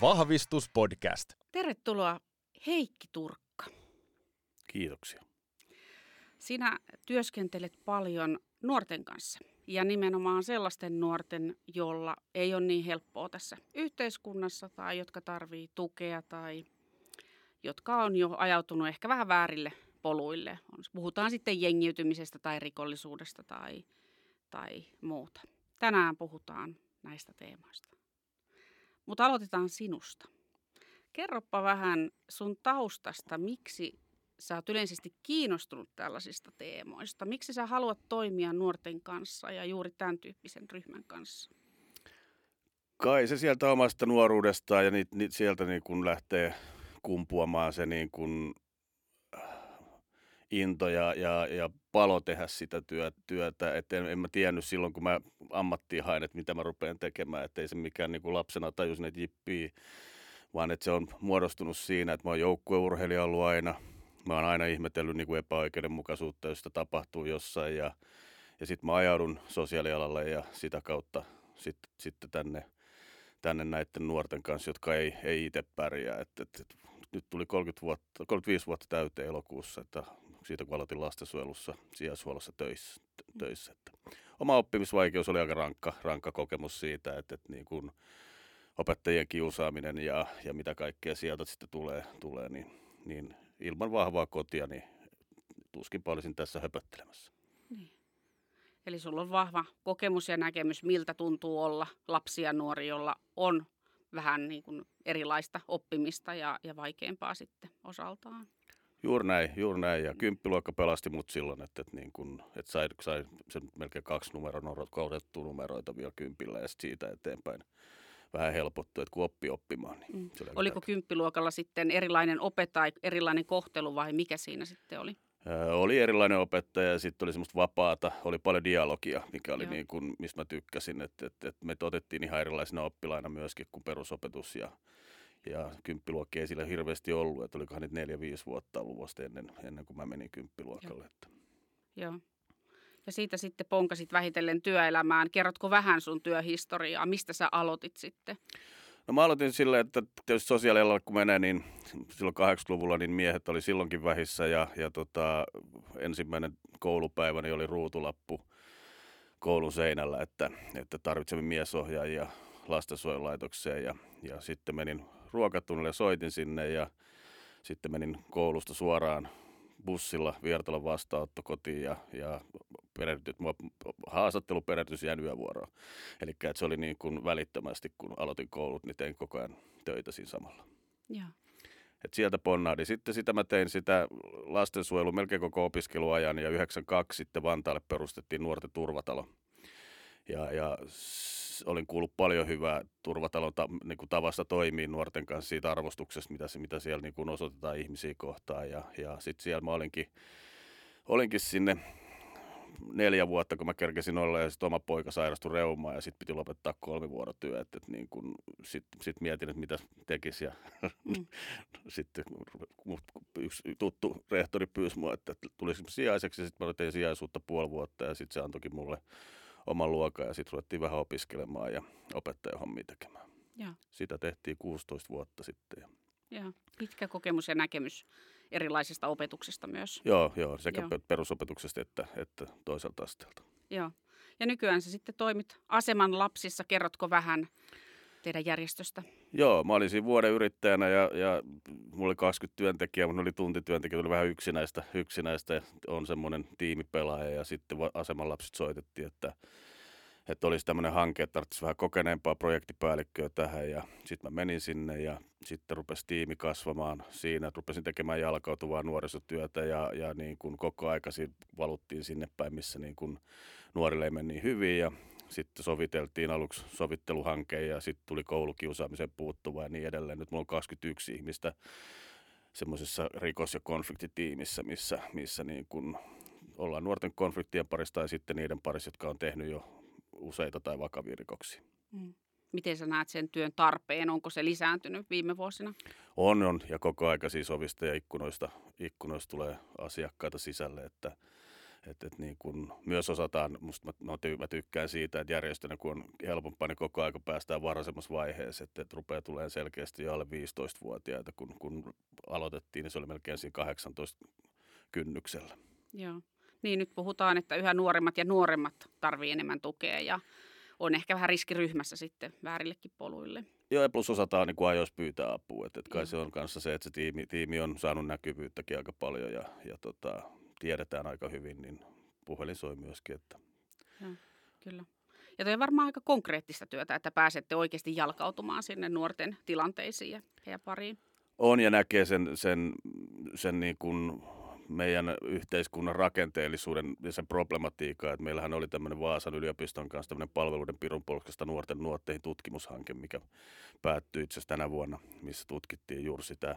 Vahvistuspodcast. Tervetuloa Heikki Turkka. Kiitoksia. Sinä työskentelet paljon nuorten kanssa ja nimenomaan sellaisten nuorten, jolla ei ole niin helppoa tässä yhteiskunnassa tai jotka tarvii tukea tai jotka on jo ajautunut ehkä vähän väärille poluille. Puhutaan sitten jengiytymisestä tai rikollisuudesta tai, tai muuta. Tänään puhutaan näistä teemoista. Mutta aloitetaan sinusta. Kerropa vähän sun taustasta, miksi sä oot yleisesti kiinnostunut tällaisista teemoista. Miksi sä haluat toimia nuorten kanssa ja juuri tämän tyyppisen ryhmän kanssa? Kai se sieltä omasta nuoruudestaan ja ni, ni, sieltä niin kun lähtee kumpuamaan se niin kun into ja, ja, ja palo tehdä sitä työ, työtä. Et en, en mä tiennyt silloin, kun mä ammattiin hain, että mitä mä rupean tekemään. Että ei se mikään niin kuin lapsena tajusin, että jippii, vaan että se on muodostunut siinä, että mä oon joukkueurheilija ollut aina. Mä oon aina ihmetellyt niin kuin epäoikeudenmukaisuutta, jos sitä tapahtuu jossain. Ja, ja sitten mä ajaudun sosiaalialalle ja sitä kautta sitten sit tänne, tänne näiden nuorten kanssa, jotka ei, ei itse pärjää. Et, et, et, nyt tuli 30 vuotta, 35 vuotta täyteen elokuussa, että siitä kun aloitin lastensuojelussa, sijaishuollossa töissä. töissä että oma oppimisvaikeus oli aika rankka, rankka kokemus siitä, että, että niin kuin opettajien kiusaaminen ja, ja mitä kaikkea sieltä sitten tulee, tulee niin, niin ilman vahvaa kotia, niin tuskin olisin tässä höpöttelemässä. Niin. Eli sulla on vahva kokemus ja näkemys, miltä tuntuu olla lapsi ja nuori, jolla on vähän niin kuin erilaista oppimista ja, ja vaikeampaa sitten osaltaan. Juuri näin, juuri näin. Ja kymppiluokka pelasti mut silloin, että, että, niin kun, että sai, sai sen melkein kaksi numeron kohdettua numeroita vielä kympillä ja siitä eteenpäin vähän helpottui, että kun oppi oppimaan. Niin mm. oli Oliko tärkeä. kymppiluokalla sitten erilainen opettaja, erilainen kohtelu vai mikä siinä sitten oli? Öö, oli erilainen opettaja ja sitten oli semmoista vapaata, oli paljon dialogia, mikä oli niin kuin, mistä mä tykkäsin, että, että, että me otettiin ihan erilaisina oppilaina myöskin kuin perusopetus ja ja kymppiluokki ei sillä hirveästi ollut, että olikohan nyt neljä-viisi vuotta ollut vasta ennen, ennen kuin mä menin kymppiluokalle. Joo. Että. Joo. Ja siitä sitten ponkasit vähitellen työelämään. Kerrotko vähän sun työhistoriaa? Mistä sä aloitit sitten? No mä aloitin silleen, että tietysti sosiaalialalla kun menee, niin silloin 80-luvulla niin miehet oli silloinkin vähissä ja, ja tota, ensimmäinen koulupäiväni oli ruutulappu koulun seinällä, että, että tarvitsemme miesohjaajia lastensuojelulaitokseen ja, ja sitten menin ruokatunnille soitin sinne ja sitten menin koulusta suoraan bussilla Viertalon vastaanotto kotiin ja, ja perehdyt, mua haastattelu, perehdytys ja yövuoroon. Eli se oli niin kuin välittömästi, kun aloitin koulut, niin tein koko ajan töitä siinä samalla. Ja. Et sieltä ponnaadi. Sitten sitä mä tein sitä lastensuojelu melkein koko opiskeluajan ja 92 sitten Vantaalle perustettiin nuorten turvatalo. Ja, ja olin kuullut paljon hyvää turvatalon ta, niin kuin tavasta toimii nuorten kanssa siitä arvostuksesta, mitä, mitä siellä niin kuin osoitetaan ihmisiä kohtaan. Ja, ja sitten siellä mä olinkin, olinkin sinne neljä vuotta, kun mä kerkesin olla ja sitten oma poika sairastui reumaan ja sitten piti lopettaa kolmivuorotyö. Että, että niin kun, sitten sit mietin, että mitä tekisi ja mm. sitten yksi tuttu rehtori pyysi mua, että tulisi sijaiseksi ja sitten mä tein sijaisuutta puoli vuotta ja sitten se antoikin mulle oman luokan ja sitten ruvettiin vähän opiskelemaan ja opettajahommia tekemään. Ja. Sitä tehtiin 16 vuotta sitten. Ja pitkä kokemus ja näkemys erilaisesta opetuksesta myös. Joo, joo sekä joo. perusopetuksesta että, että toiselta asteelta. Joo. Ja nykyään sä sitten toimit Aseman lapsissa. Kerrotko vähän teidän järjestöstä? Joo, mä olin siinä vuoden yrittäjänä ja, ja mulla oli 20 työntekijää, mutta oli tuntityöntekijä, tuli vähän yksinäistä, yksinäistä on semmoinen tiimipelaaja ja sitten Aseman lapsit soitettiin, että että olisi tämmöinen hanke, että tarvitsisi vähän kokeneempaa projektipäällikköä tähän ja sitten mä menin sinne ja sitten rupesi tiimi kasvamaan siinä, että rupesin tekemään jalkautuvaa nuorisotyötä ja, ja niin kuin koko aikaisin valuttiin sinne päin, missä niin kuin nuorille ei meni niin hyvin ja sitten soviteltiin aluksi sovitteluhanke ja sitten tuli koulukiusaamisen puuttuva ja niin edelleen. Nyt mulla on 21 ihmistä semmoisessa rikos- ja konfliktitiimissä, missä, missä niin kun ollaan nuorten konfliktien parista ja sitten niiden parissa, jotka on tehnyt jo useita tai vakavia rikoksia. Mm. Miten sä näet sen työn tarpeen? Onko se lisääntynyt viime vuosina? On, on. Ja koko aika siis ovista ja ikkunoista, ikkunoista tulee asiakkaita sisälle, että, Et, et niin kun myös osataan, musta mä, mä, ty, mä tykkään siitä, että järjestönä kun on helpompaa, niin koko ajan päästään varhaisemmassa vaiheessa, että, että rupeaa tulemaan selkeästi jo alle 15-vuotiaita, kun, kun aloitettiin, niin se oli melkein siinä 18 kynnyksellä. Joo. Niin nyt puhutaan, että yhä nuoremmat ja nuoremmat tarvii enemmän tukea ja on ehkä vähän riskiryhmässä sitten väärillekin poluille. Joo, ja plus osataan niin ajoissa pyytää apua. Et, et kai Joo. se on kanssa se, että se tiimi, tiimi on saanut näkyvyyttäkin aika paljon ja, ja tota, tiedetään aika hyvin, niin puhelin soi myöskin. Että. Joo, kyllä. Ja toi on varmaan aika konkreettista työtä, että pääsette oikeasti jalkautumaan sinne nuorten tilanteisiin ja heidän pariin. On ja näkee sen, sen, sen niin kuin meidän yhteiskunnan rakenteellisuuden ja sen problematiikkaa, että meillähän oli tämmöinen Vaasan yliopiston kanssa tämmöinen palveluiden pirun nuorten nuotteihin tutkimushanke, mikä päättyi itse asiassa tänä vuonna, missä tutkittiin juuri sitä,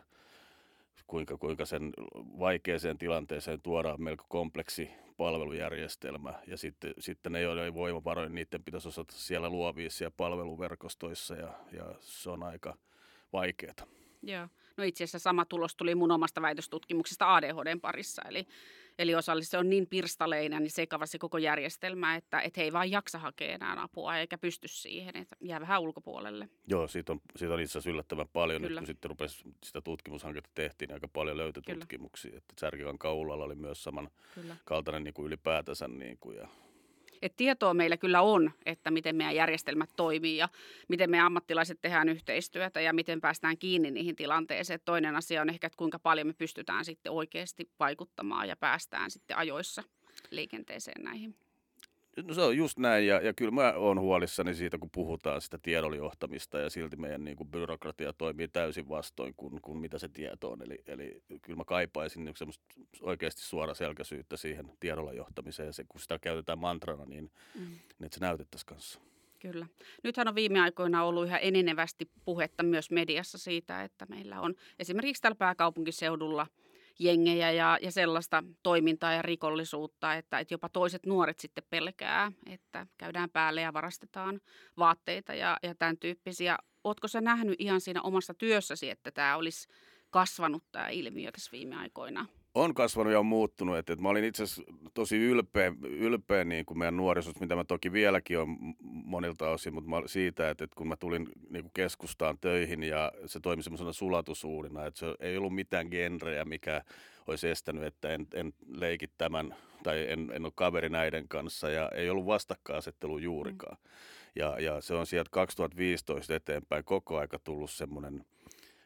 kuinka, kuinka sen vaikeaseen tilanteeseen tuodaan melko kompleksi palvelujärjestelmä ja sitten, sitten ne, joilla ei voimavaroja, niiden pitäisi osata siellä luovia siellä palveluverkostoissa ja, ja se on aika vaikeaa. Joo. No itse asiassa sama tulos tuli mun omasta väitöstutkimuksesta ADHDn parissa, eli, eli osallisesti on niin pirstaleinen ja sekava se koko järjestelmä, että, että he ei vaan jaksa hakea enää apua eikä pysty siihen, että jää vähän ulkopuolelle. Joo, siitä on, siitä on itse asiassa yllättävän paljon, Kyllä. nyt kun sitten rupesi sitä tutkimushanketta tehtiin, niin aika paljon löytyi tutkimuksia, että Särkikan kaulalla oli myös saman Kyllä. kaltainen niin kuin ylipäätänsä niin kuin, ja et tietoa meillä kyllä on, että miten meidän järjestelmät toimii ja miten me ammattilaiset tehdään yhteistyötä ja miten päästään kiinni niihin tilanteisiin. Toinen asia on ehkä, että kuinka paljon me pystytään sitten oikeasti vaikuttamaan ja päästään sitten ajoissa liikenteeseen näihin. No se on just näin, ja, ja kyllä mä oon huolissani siitä, kun puhutaan sitä tiedonjohtamista, ja silti meidän niin kuin, byrokratia toimii täysin vastoin kuin, kuin mitä se tieto on. Eli, eli kyllä mä kaipaisin niin semmoista oikeasti suora selkäisyyttä siihen tiedolla johtamiseen, ja se, kun sitä käytetään mantrana, niin, mm. niin että se näytettäisiin kanssa. Kyllä. Nythän on viime aikoina ollut yhä enenevästi puhetta myös mediassa siitä, että meillä on esimerkiksi täällä pääkaupunkiseudulla – jengejä ja, ja sellaista toimintaa ja rikollisuutta, että, että jopa toiset nuoret sitten pelkää, että käydään päälle ja varastetaan vaatteita ja, ja tämän tyyppisiä. Oletko sä nähnyt ihan siinä omassa työssäsi, että tämä olisi kasvanut tämä ilmiö tässä viime aikoina? On kasvanut ja on muuttunut. Et, et mä olin itse asiassa tosi ylpeä, ylpeä niin kuin meidän nuorisosta, mitä mä toki vieläkin on monilta osin, mutta mä, siitä, että, että kun mä tulin niin kuin keskustaan töihin ja se toimi semmoisena sulatusuudina, että se ei ollut mitään genrejä, mikä olisi estänyt, että en, en leiki tämän tai en, en ole kaveri näiden kanssa ja ei ollut vastakkainasettelu juurikaan. Mm. Ja, ja se on sieltä 2015 eteenpäin koko aika tullut semmoinen –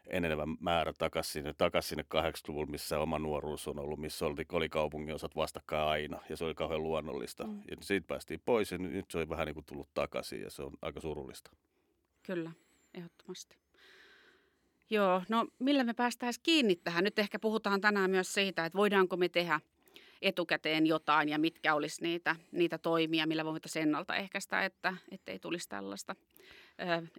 enenevä määrä takaisin sinne, takaisin sinne 80-luvulle, missä oma nuoruus on ollut, missä oli, oli kaupungin osat vastakkain aina, ja se oli kauhean luonnollista. Mm. Ja siitä päästiin pois, ja nyt se on vähän niin kuin tullut takaisin, ja se on aika surullista. Kyllä, ehdottomasti. Joo, no millä me päästäisiin kiinni tähän? Nyt ehkä puhutaan tänään myös siitä, että voidaanko me tehdä etukäteen jotain ja mitkä olisi niitä, niitä toimia, millä voitaisiin ennaltaehkäistä, että ei tulisi tällaista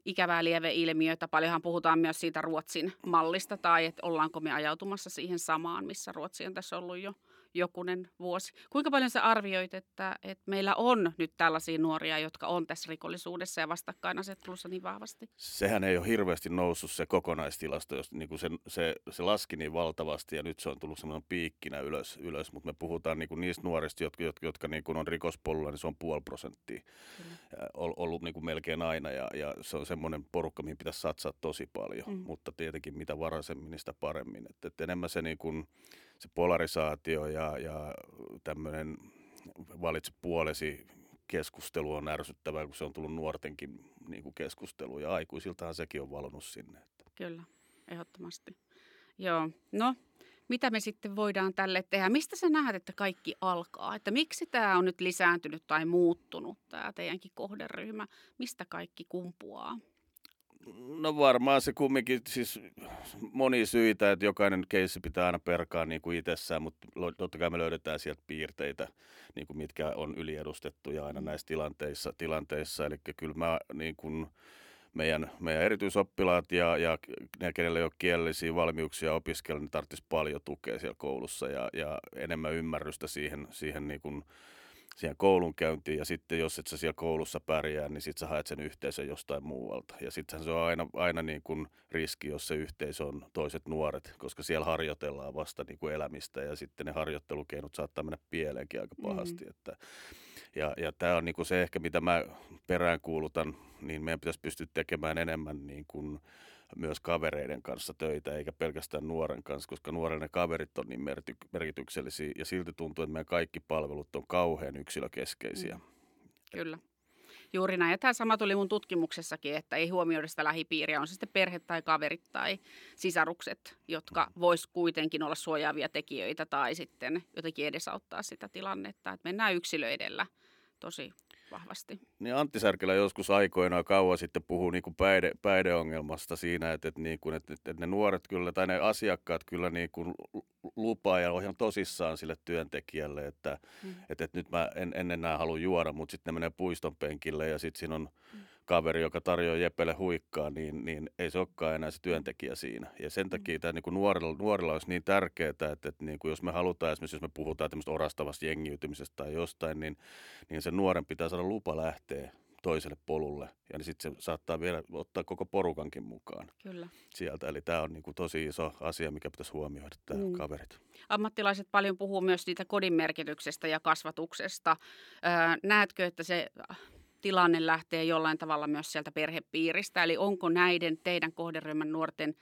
ikävää lieveilmiötä. Paljonhan puhutaan myös siitä Ruotsin mallista tai että ollaanko me ajautumassa siihen samaan, missä Ruotsi on tässä ollut jo jokunen vuosi. Kuinka paljon sä arvioit, että, että meillä on nyt tällaisia nuoria, jotka on tässä rikollisuudessa ja vastakkainasettelussa niin vahvasti? Sehän ei ole hirveästi noussut se kokonaistilasto, jos niin kuin se, se, se laski niin valtavasti ja nyt se on tullut semmoinen piikkinä ylös, ylös. mutta me puhutaan niin kuin niistä nuorista, jotka, jotka, jotka niin kuin on rikospolulla, niin se on puoli prosenttia Kyllä. ollut niin kuin melkein aina ja, ja se on semmoinen porukka, mihin pitäisi satsaa tosi paljon, mm. mutta tietenkin mitä varaisemmin, niin sitä paremmin. Et, et enemmän se niin kuin, se polarisaatio ja, ja tämmöinen valitse puolesi keskustelu on ärsyttävää, kun se on tullut nuortenkin niin kuin keskustelu ja aikuisiltahan sekin on valonnut sinne. Kyllä, ehdottomasti. Joo, no mitä me sitten voidaan tälle tehdä? Mistä sä näet, että kaikki alkaa? Että miksi tämä on nyt lisääntynyt tai muuttunut, tämä teidänkin kohderyhmä? Mistä kaikki kumpuaa? No varmaan se kumminkin, siis moni syitä, että jokainen keissi pitää aina perkaa niin kuin itsessään, mutta totta kai me löydetään sieltä piirteitä, niin kuin mitkä on yliedustettuja aina näissä tilanteissa. tilanteissa. Eli kyllä mä niin kuin meidän, meidän erityisoppilaat ja, ja ne, kenelle ei ole kielellisiä valmiuksia opiskella, niin tarvitsisi paljon tukea siellä koulussa ja, ja enemmän ymmärrystä siihen, siihen niin kuin siihen koulunkäyntiin ja sitten jos et sä siellä koulussa pärjää, niin sitten sä haet sen yhteisön jostain muualta. Ja sittenhän se on aina, aina niin kuin riski, jos se yhteisö on toiset nuoret, koska siellä harjoitellaan vasta niin kuin elämistä ja sitten ne harjoittelukeinot saattaa mennä pieleenkin aika pahasti. Mm. Että, ja, ja tämä on niin kuin se ehkä, mitä mä peräänkuulutan, niin meidän pitäisi pystyä tekemään enemmän niin kuin myös kavereiden kanssa töitä, eikä pelkästään nuoren kanssa, koska nuoren ne kaverit on niin merkityksellisiä ja silti tuntuu, että meidän kaikki palvelut on kauhean yksilökeskeisiä. Mm. Kyllä. Juuri näin. Ja tämä sama tuli mun tutkimuksessakin, että ei huomioida sitä lähipiiriä, on se sitten perhe tai kaverit tai sisarukset, jotka mm. vois kuitenkin olla suojaavia tekijöitä tai sitten jotenkin edesauttaa sitä tilannetta, että mennään yksilöidellä tosi vahvasti. Niin Antti Särkelä joskus aikoinaan kauan sitten puhuu niin kuin päide, päideongelmasta siinä, että, että, niin kuin, että, että ne nuoret kyllä tai ne asiakkaat kyllä niin kuin lupaa ja ohjaan tosissaan sille työntekijälle, että, mm. että, että nyt mä en, en enää halua juoda, mutta sitten ne menee puiston penkille ja sitten siinä on mm kaveri, joka tarjoaa Jepelle huikkaa, niin, niin ei se olekaan enää se työntekijä siinä. Ja sen takia tämä niin kuin nuorilla, nuorilla olisi niin tärkeää, että, että niin kuin jos me halutaan, esimerkiksi jos me puhutaan tämmöistä orastavasta jengiytymisestä tai jostain, niin, niin se nuoren pitää saada lupa lähteä toiselle polulle. Ja niin sitten se saattaa vielä ottaa koko porukankin mukaan Kyllä. sieltä. Eli tämä on niin kuin tosi iso asia, mikä pitäisi huomioida, tämä mm. kaverit. Ammattilaiset paljon puhuu myös siitä kodin merkityksestä ja kasvatuksesta. Öö, näetkö, että se tilanne lähtee jollain tavalla myös sieltä perhepiiristä. Eli onko näiden teidän kohderyhmän nuorten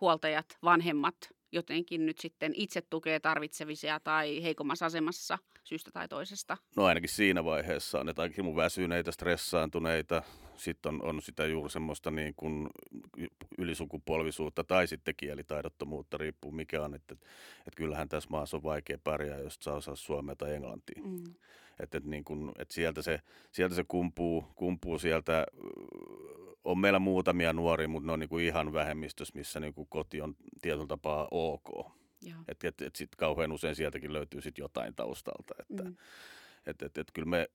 huoltajat, vanhemmat jotenkin nyt sitten itse tukea tarvitsevisia tai heikommassa asemassa syystä tai toisesta? No ainakin siinä vaiheessa on, että ainakin mun väsyneitä, stressaantuneita, sitten on, on sitä juuri semmoista niin kuin ylisukupolvisuutta tai sitten kielitaidottomuutta, riippuu mikä on, että, että kyllähän tässä maassa on vaikea pärjää, jos saa osaa suomea tai englantia. Mm. Että, että, niin kuin, että sieltä, se, sieltä se kumpuu, kumpuu sieltä, on meillä muutamia nuoria, mutta ne on niin kuin ihan vähemmistössä, missä niin kuin koti on tietyllä tapaa ok. Että et, et sitten kauhean usein sieltäkin löytyy sit jotain taustalta. Että, mm. et, et, et, kyllä me,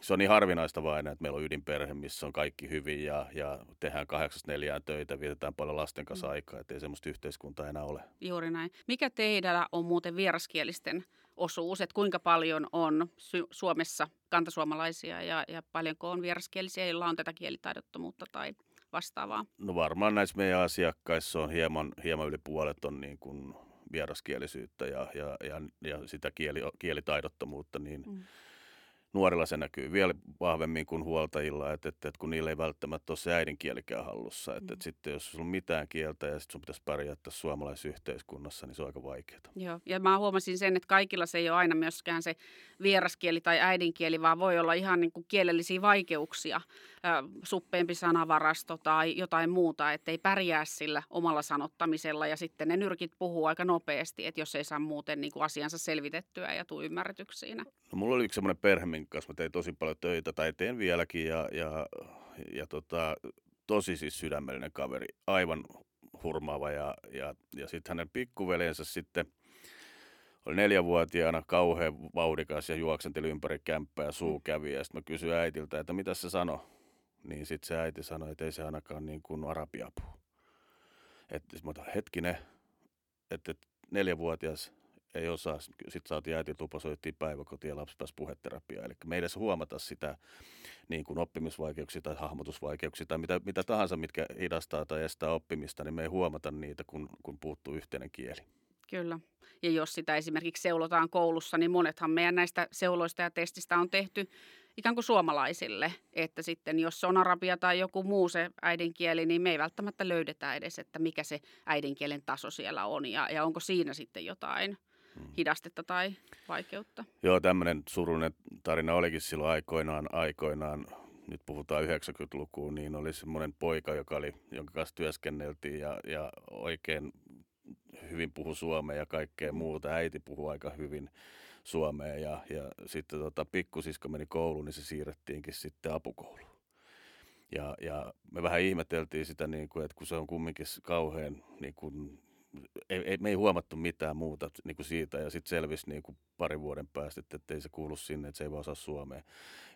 se on niin harvinaista vain, että meillä on ydinperhe, missä on kaikki hyvin ja, ja tehdään kahdeksasta neljään töitä, vietetään paljon lasten kanssa mm. aikaa, että ei semmoista yhteiskuntaa enää ole. Juuri näin. Mikä teidällä on muuten vieraskielisten osuus, että kuinka paljon on Suomessa kantasuomalaisia ja, ja paljonko on vieraskielisiä, joilla on tätä kielitaidottomuutta tai vastaavaa? No varmaan näissä meidän asiakkaissa on hieman, hieman yli puolet on niin kuin vieraskielisyyttä ja, ja, ja, ja sitä kieli, kielitaidottomuutta, niin mm nuorilla se näkyy vielä vahvemmin kuin huoltajilla, että, että, että kun niillä ei välttämättä ole se äidinkielikään hallussa. Että, mm. että sitten jos sulla on mitään kieltä ja sitten sun pitäisi pärjätä suomalaisessa yhteiskunnassa, niin se on aika vaikeaa. Joo, ja mä huomasin sen, että kaikilla se ei ole aina myöskään se vieraskieli tai äidinkieli, vaan voi olla ihan niin kuin kielellisiä vaikeuksia, suppeempi sanavarasto tai jotain muuta, että ei pärjää sillä omalla sanottamisella ja sitten ne nyrkit puhuu aika nopeasti, että jos ei saa muuten niin kuin asiansa selvitettyä ja tule ymmärretyksi siinä. No, mulla oli yksi semmoinen perhe, minkä kanssa mä tein tosi paljon töitä tai teen vieläkin ja, ja, ja tota, tosi siis sydämellinen kaveri, aivan hurmaava ja, ja, ja sitten hänen pikkuveljensä sitten oli neljävuotiaana kauhean vauhdikas ja juoksenteli ympäri kämppää ja suu kävi. Ja sitten mä kysyin äitiltä, että mitä se sanoi. Niin sitten se äiti sanoi, että ei se ainakaan niin kuin arabiapu. Että hetkinen, että neljävuotias ei osaa. Sitten saatiin äiti tupa, soittiin päiväkotiin ja lapsi pääsi puheterapiaan. Eli me ei edes huomata sitä niin kuin oppimisvaikeuksia tai hahmotusvaikeuksia tai mitä, mitä tahansa, mitkä hidastaa tai estää oppimista, niin me ei huomata niitä, kun, kun puuttuu yhteinen kieli. Kyllä. Ja jos sitä esimerkiksi seulotaan koulussa, niin monethan meidän näistä seuloista ja testistä on tehty ikään kuin suomalaisille, että sitten jos se on arabia tai joku muu se äidinkieli, niin me ei välttämättä löydetä edes, että mikä se äidinkielen taso siellä on ja, ja onko siinä sitten jotain. Hidastetta tai vaikeutta. Joo, tämmöinen surullinen tarina olikin silloin aikoinaan, aikoinaan nyt puhutaan 90-lukuun, niin oli semmoinen poika, joka oli, jonka kanssa työskenneltiin ja, ja oikein hyvin puhu suomea ja kaikkea muuta. Äiti puhuu aika hyvin suomea ja, ja sitten tota, pikkusisko meni kouluun, niin se siirrettiinkin sitten apukouluun. Ja, ja me vähän ihmeteltiin sitä, niin kuin, että kun se on kumminkin kauhean niin kuin, ei, ei, me ei huomattu mitään muuta niin kuin siitä ja sitten selvisi niin kuin parin vuoden päästä, että, ei se kuulu sinne, että se ei vaan osaa suomea.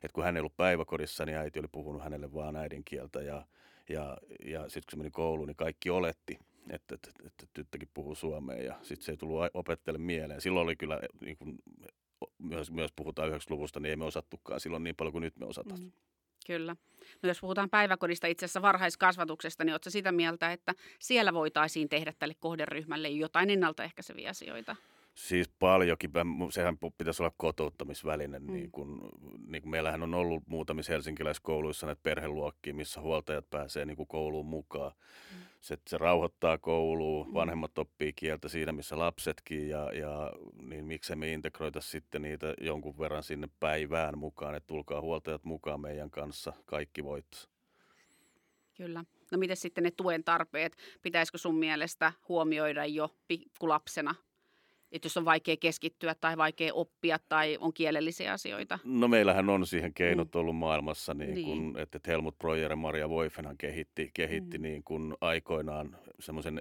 Et kun hän ei ollut päiväkodissa, niin äiti oli puhunut hänelle vaan äidinkieltä ja, ja, ja sitten kun se meni kouluun, niin kaikki oletti, että, että, että tyttökin puhuu suomea ja sitten se ei tullut opettajalle mieleen. Silloin oli kyllä niin kuin, myös, myös puhutaan 90-luvusta, niin ei me osattukaan silloin niin paljon kuin nyt me osataan. Mm. Kyllä. No jos puhutaan päiväkodista, itse asiassa varhaiskasvatuksesta, niin oletko sitä mieltä, että siellä voitaisiin tehdä tälle kohderyhmälle jotain ennaltaehkäiseviä asioita? Siis paljonkin. Sehän pitäisi olla kotouttamisväline. Mm. Niin kun, niin kun meillähän on ollut muutamissa helsinkiläiskouluissa näitä perheluokkia, missä huoltajat pääsee niin kouluun mukaan. Mm. Se, se rauhoittaa kouluun, mm. vanhemmat oppii kieltä siinä, missä lapsetkin. Ja, ja niin miksei me integroita sitten niitä jonkun verran sinne päivään mukaan, että tulkaa huoltajat mukaan meidän kanssa. Kaikki voittaisi. Kyllä. No miten sitten ne tuen tarpeet? Pitäisikö sun mielestä huomioida jo pikkulapsena että jos on vaikea keskittyä tai vaikea oppia tai on kielellisiä asioita? No meillähän on siihen keinot mm. ollut maailmassa, niin niin. Kun, että Helmut Breuer ja Maria Voifenhan kehitti, kehitti mm. niin kuin aikoinaan semmoisen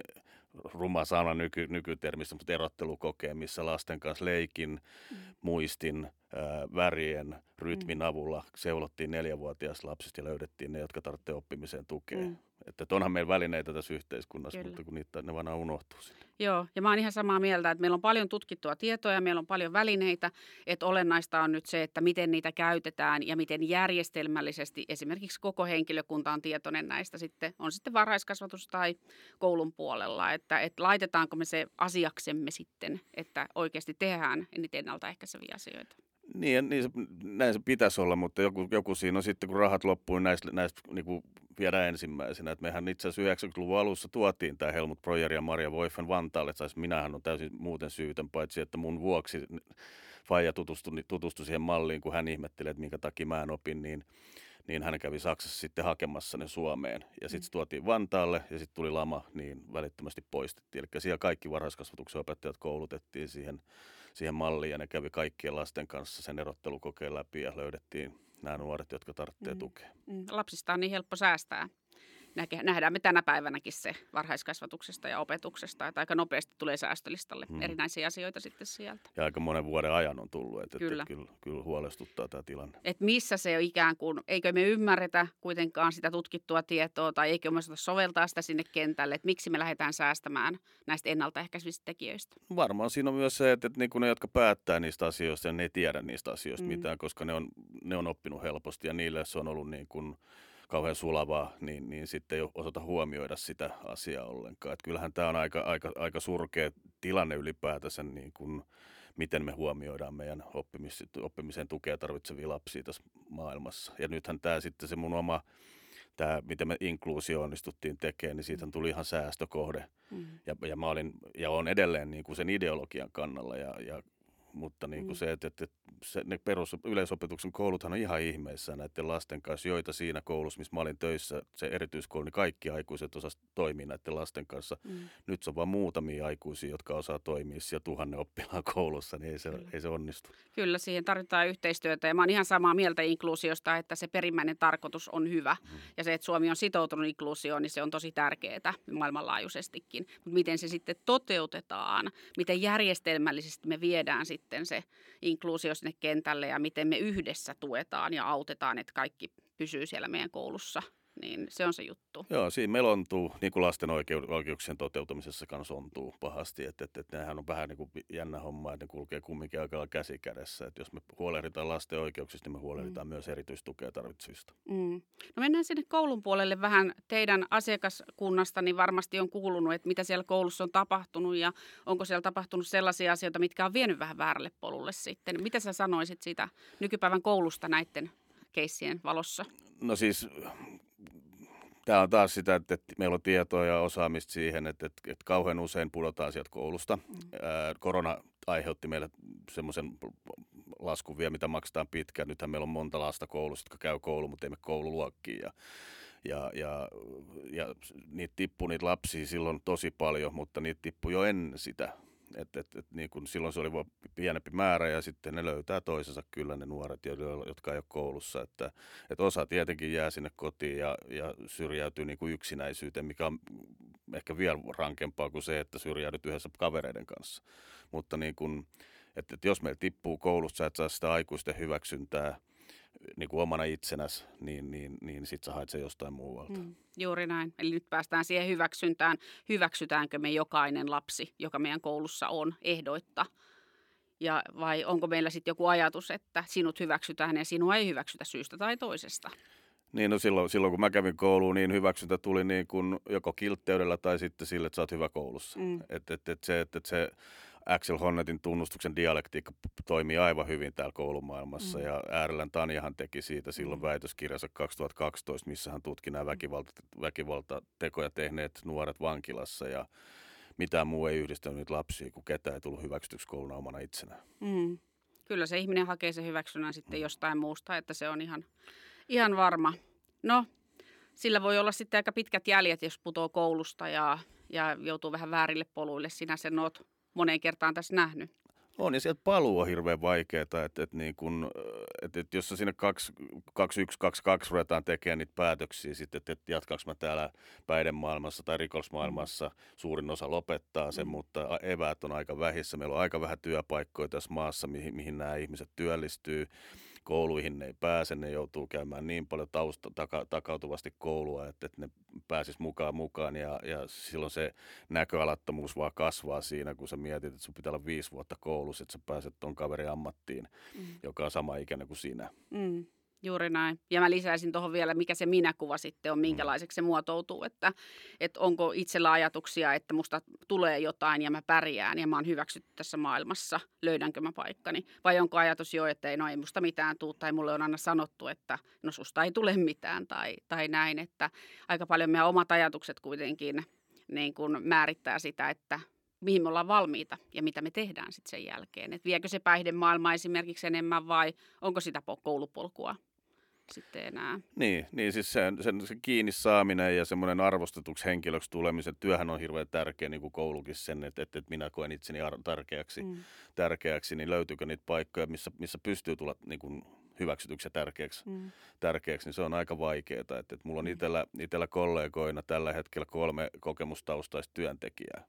ruma sana nyky, nykytermistä, mutta erottelukokeen, missä lasten kanssa leikin, mm. muistin, ää, värien, rytmin mm. avulla seulottiin neljävuotias lapsista ja löydettiin ne, jotka tarvitsevat oppimiseen tukea. Mm. Että onhan meillä välineitä tässä yhteiskunnassa, Kyllä. mutta kun niitä, ne vaan unohtuu sinne. Joo, ja mä oon ihan samaa mieltä, että meillä on paljon tutkittua tietoa ja meillä on paljon välineitä, että olennaista on nyt se, että miten niitä käytetään ja miten järjestelmällisesti esimerkiksi koko henkilökunta on tietoinen näistä sitten, on sitten varhaiskasvatus tai koulun puolella, että, että laitetaanko me se asiaksemme sitten, että oikeasti tehdään niitä ennaltaehkäiseviä asioita. Niin, niin se, näin se pitäisi olla, mutta joku, joku siinä on sitten, kun rahat loppuu, niin näistä, näistä niin kuin viedä ensimmäisenä. Et mehän itse asiassa 90-luvun alussa tuotiin tämä Helmut Breuer ja Maria Voifen Vantaalle. Sais, minähän on täysin muuten syytön, paitsi että mun vuoksi Faija tutustui, tutustui siihen malliin, kun hän ihmetteli, että minkä takia mä en opin, niin, niin hän kävi Saksassa sitten hakemassa ne Suomeen. Ja sitten mm. tuotiin Vantaalle ja sitten tuli lama, niin välittömästi poistettiin. Eli siellä kaikki varhaiskasvatuksen opettajat koulutettiin siihen, siihen malliin ja ne kävi kaikkien lasten kanssa sen erottelukokeen läpi ja löydettiin nämä nuoret, jotka tarvitsevat mm. tukea. Mm. Lapsista on niin helppo säästää nähdään me tänä päivänäkin se varhaiskasvatuksesta ja opetuksesta, että aika nopeasti tulee säästölistalle hmm. erinäisiä asioita sitten sieltä. Ja aika monen vuoden ajan on tullut, että, kyllä. Että kyllä, kyllä huolestuttaa tämä tilanne. Et missä se on ikään kuin, eikö me ymmärretä kuitenkaan sitä tutkittua tietoa tai eikö me soveltaa sitä sinne kentälle, että miksi me lähdetään säästämään näistä ennaltaehkäisevistä tekijöistä? Varmaan siinä on myös se, että, että niin ne, jotka päättää niistä asioista, ne ei tiedä niistä asioista hmm. mitään, koska ne on, ne on oppinut helposti ja niille se on ollut niin kuin – kauhean sulavaa, niin, niin sitten ei osata huomioida sitä asiaa ollenkaan. Et kyllähän tämä on aika, aika, aika surkea tilanne ylipäätänsä, niin kuin, miten me huomioidaan meidän oppimis, oppimiseen tukea tarvitsevia lapsia tässä maailmassa. Ja nythän tämä sitten se mun oma, tämä, miten me inkluusio onnistuttiin tekemään, niin siitä tuli ihan säästökohde. Mm. Ja, ja mä olin, ja olen edelleen niin kuin sen ideologian kannalla ja, ja mutta niin kuin mm. se, että, että se, ne perus, yleisopetuksen kouluthan on ihan ihmeessä näiden lasten kanssa, joita siinä koulussa, missä mä olin töissä, se erityiskoulu, niin kaikki aikuiset osasivat toimia näiden lasten kanssa. Mm. Nyt se on vain muutamia aikuisia, jotka osaa toimia siellä tuhannen oppilaan koulussa, niin ei se, ei se onnistu. Kyllä, siihen tarvitaan yhteistyötä ja mä oon ihan samaa mieltä inkluusiosta, että se perimmäinen tarkoitus on hyvä. Mm. Ja se, että Suomi on sitoutunut inkluusioon, niin se on tosi tärkeää maailmanlaajuisestikin. Mutta miten se sitten toteutetaan, miten järjestelmällisesti me viedään sitten sitten se inkluusio sinne kentälle ja miten me yhdessä tuetaan ja autetaan, että kaikki pysyy siellä meidän koulussa niin se on se juttu. Joo, siinä melontuu, niin kuin lasten oikeuksien toteutumisessa kanssa ontuu pahasti, että, että, että nehän on vähän niin kuin jännä homma, että ne kulkee kumminkin aika käsi kädessä. Että jos me huolehditaan lasten oikeuksista, niin me huolehditaan mm. myös erityistukea tarvitsevista. Mm. No mennään sinne koulun puolelle vähän. Teidän asiakaskunnasta niin varmasti on kuulunut, että mitä siellä koulussa on tapahtunut ja onko siellä tapahtunut sellaisia asioita, mitkä on vienyt vähän väärälle polulle sitten. Mitä sä sanoisit siitä nykypäivän koulusta näiden keissien valossa? No siis Tämä on taas sitä, että, että meillä on tietoa ja osaamista siihen, että, että, että kauhean usein pudotaan sieltä koulusta. Mm. Ää, korona aiheutti meille semmoisen laskun vielä, mitä maksetaan pitkään. Nythän meillä on monta lasta koulussa, jotka käy koulu, mutta ei me koululuokkiin. Ja, ja, ja, ja niitä tippui niitä lapsia silloin tosi paljon, mutta niitä tippui jo ennen sitä. Et, et, et, niin kun silloin se oli vain pienempi määrä ja sitten ne löytää toisensa kyllä ne nuoret, jotka ei ole koulussa. Että, et osa tietenkin jää sinne kotiin ja, ja syrjäytyy niin kuin yksinäisyyteen, mikä on ehkä vielä rankempaa kuin se, että syrjäydyt yhdessä kavereiden kanssa. Mutta niin kun, että, et jos meillä tippuu koulussa, että saa sitä aikuisten hyväksyntää – niin kuin omana itsenäs, niin, niin, niin sit sä haet sen jostain muualta. Mm, juuri näin. Eli nyt päästään siihen hyväksyntään. Hyväksytäänkö me jokainen lapsi, joka meidän koulussa on, ehdoitta? Ja vai onko meillä sitten joku ajatus, että sinut hyväksytään ja sinua ei hyväksytä syystä tai toisesta? Niin, no silloin, silloin kun mä kävin kouluun, niin hyväksyntä tuli niin kuin joko kiltteydellä tai sitten sille, että sä oot hyvä koulussa. Mm. Että et, et se, et, et se Axel Honnetin tunnustuksen dialektiikka toimii aivan hyvin täällä koulumaailmassa. Mm. Ja Äärelän Tanjahan teki siitä silloin mm. väitöskirjansa 2012, missä hän tutki nämä väkivalta, väkivaltatekoja tehneet nuoret vankilassa. Ja mitään muu ei yhdistänyt lapsia, kun ketään ei tullut hyväksytyksi kouluna omana itsenään. Mm. Kyllä se ihminen hakee sen hyväksynnän sitten mm. jostain muusta, että se on ihan, ihan varma. No, sillä voi olla sitten aika pitkät jäljet, jos putoo koulusta ja, ja joutuu vähän väärille poluille. Sinä sen oot moneen kertaan tässä nähnyt. On, ja sieltä paluu on hirveän vaikeaa, että, että, niin kun, että, että jos sinne 2122 ruvetaan tekemään niitä päätöksiä sitten, että, että jatkaanko mä täällä päihdemaailmassa tai rikollismaailmassa, suurin osa lopettaa sen, mm. mutta eväät on aika vähissä. Meillä on aika vähän työpaikkoja tässä maassa, mihin, mihin nämä ihmiset työllistyy kouluihin ne ei pääse, ne joutuu käymään niin paljon tausta, taka, takautuvasti koulua, että, että ne pääsis mukaan mukaan ja, ja silloin se näköalattomuus vaan kasvaa siinä, kun sä mietit, että sun pitää olla viisi vuotta koulussa, että sä pääset ton kaverin ammattiin, mm. joka on sama ikäinen kuin sinä. Mm. Juuri näin. Ja mä lisäisin tuohon vielä, mikä se minäkuva sitten on, minkälaiseksi se muotoutuu. Että, että onko itsellä ajatuksia, että musta tulee jotain ja mä pärjään ja mä oon hyväksytty tässä maailmassa, löydänkö mä paikkani. Vai onko ajatus jo, että ei, no ei musta mitään tuu tai mulle on aina sanottu, että no susta ei tule mitään tai, tai näin. Että aika paljon meidän omat ajatukset kuitenkin niin kuin määrittää sitä, että mihin me ollaan valmiita ja mitä me tehdään sitten sen jälkeen. Et viekö se päihdemaailma esimerkiksi enemmän vai onko sitä koulupolkua sitten enää. Niin, niin siis sen, sen, sen kiinni saaminen ja semmoinen arvostetuksi henkilöksi tulemisen työhän on hirveän tärkeä, niin kuin koulukin sen, että, että, että minä koen itseni ar- tärkeäksi, mm. tärkeäksi, niin löytyykö niitä paikkoja, missä, missä pystyy tulla niin kuin hyväksytyksi ja tärkeäksi, mm. tärkeäksi, niin se on aika vaikeaa. Että, että mulla on mm. itsellä, itsellä kollegoina tällä hetkellä kolme kokemustaustaista työntekijää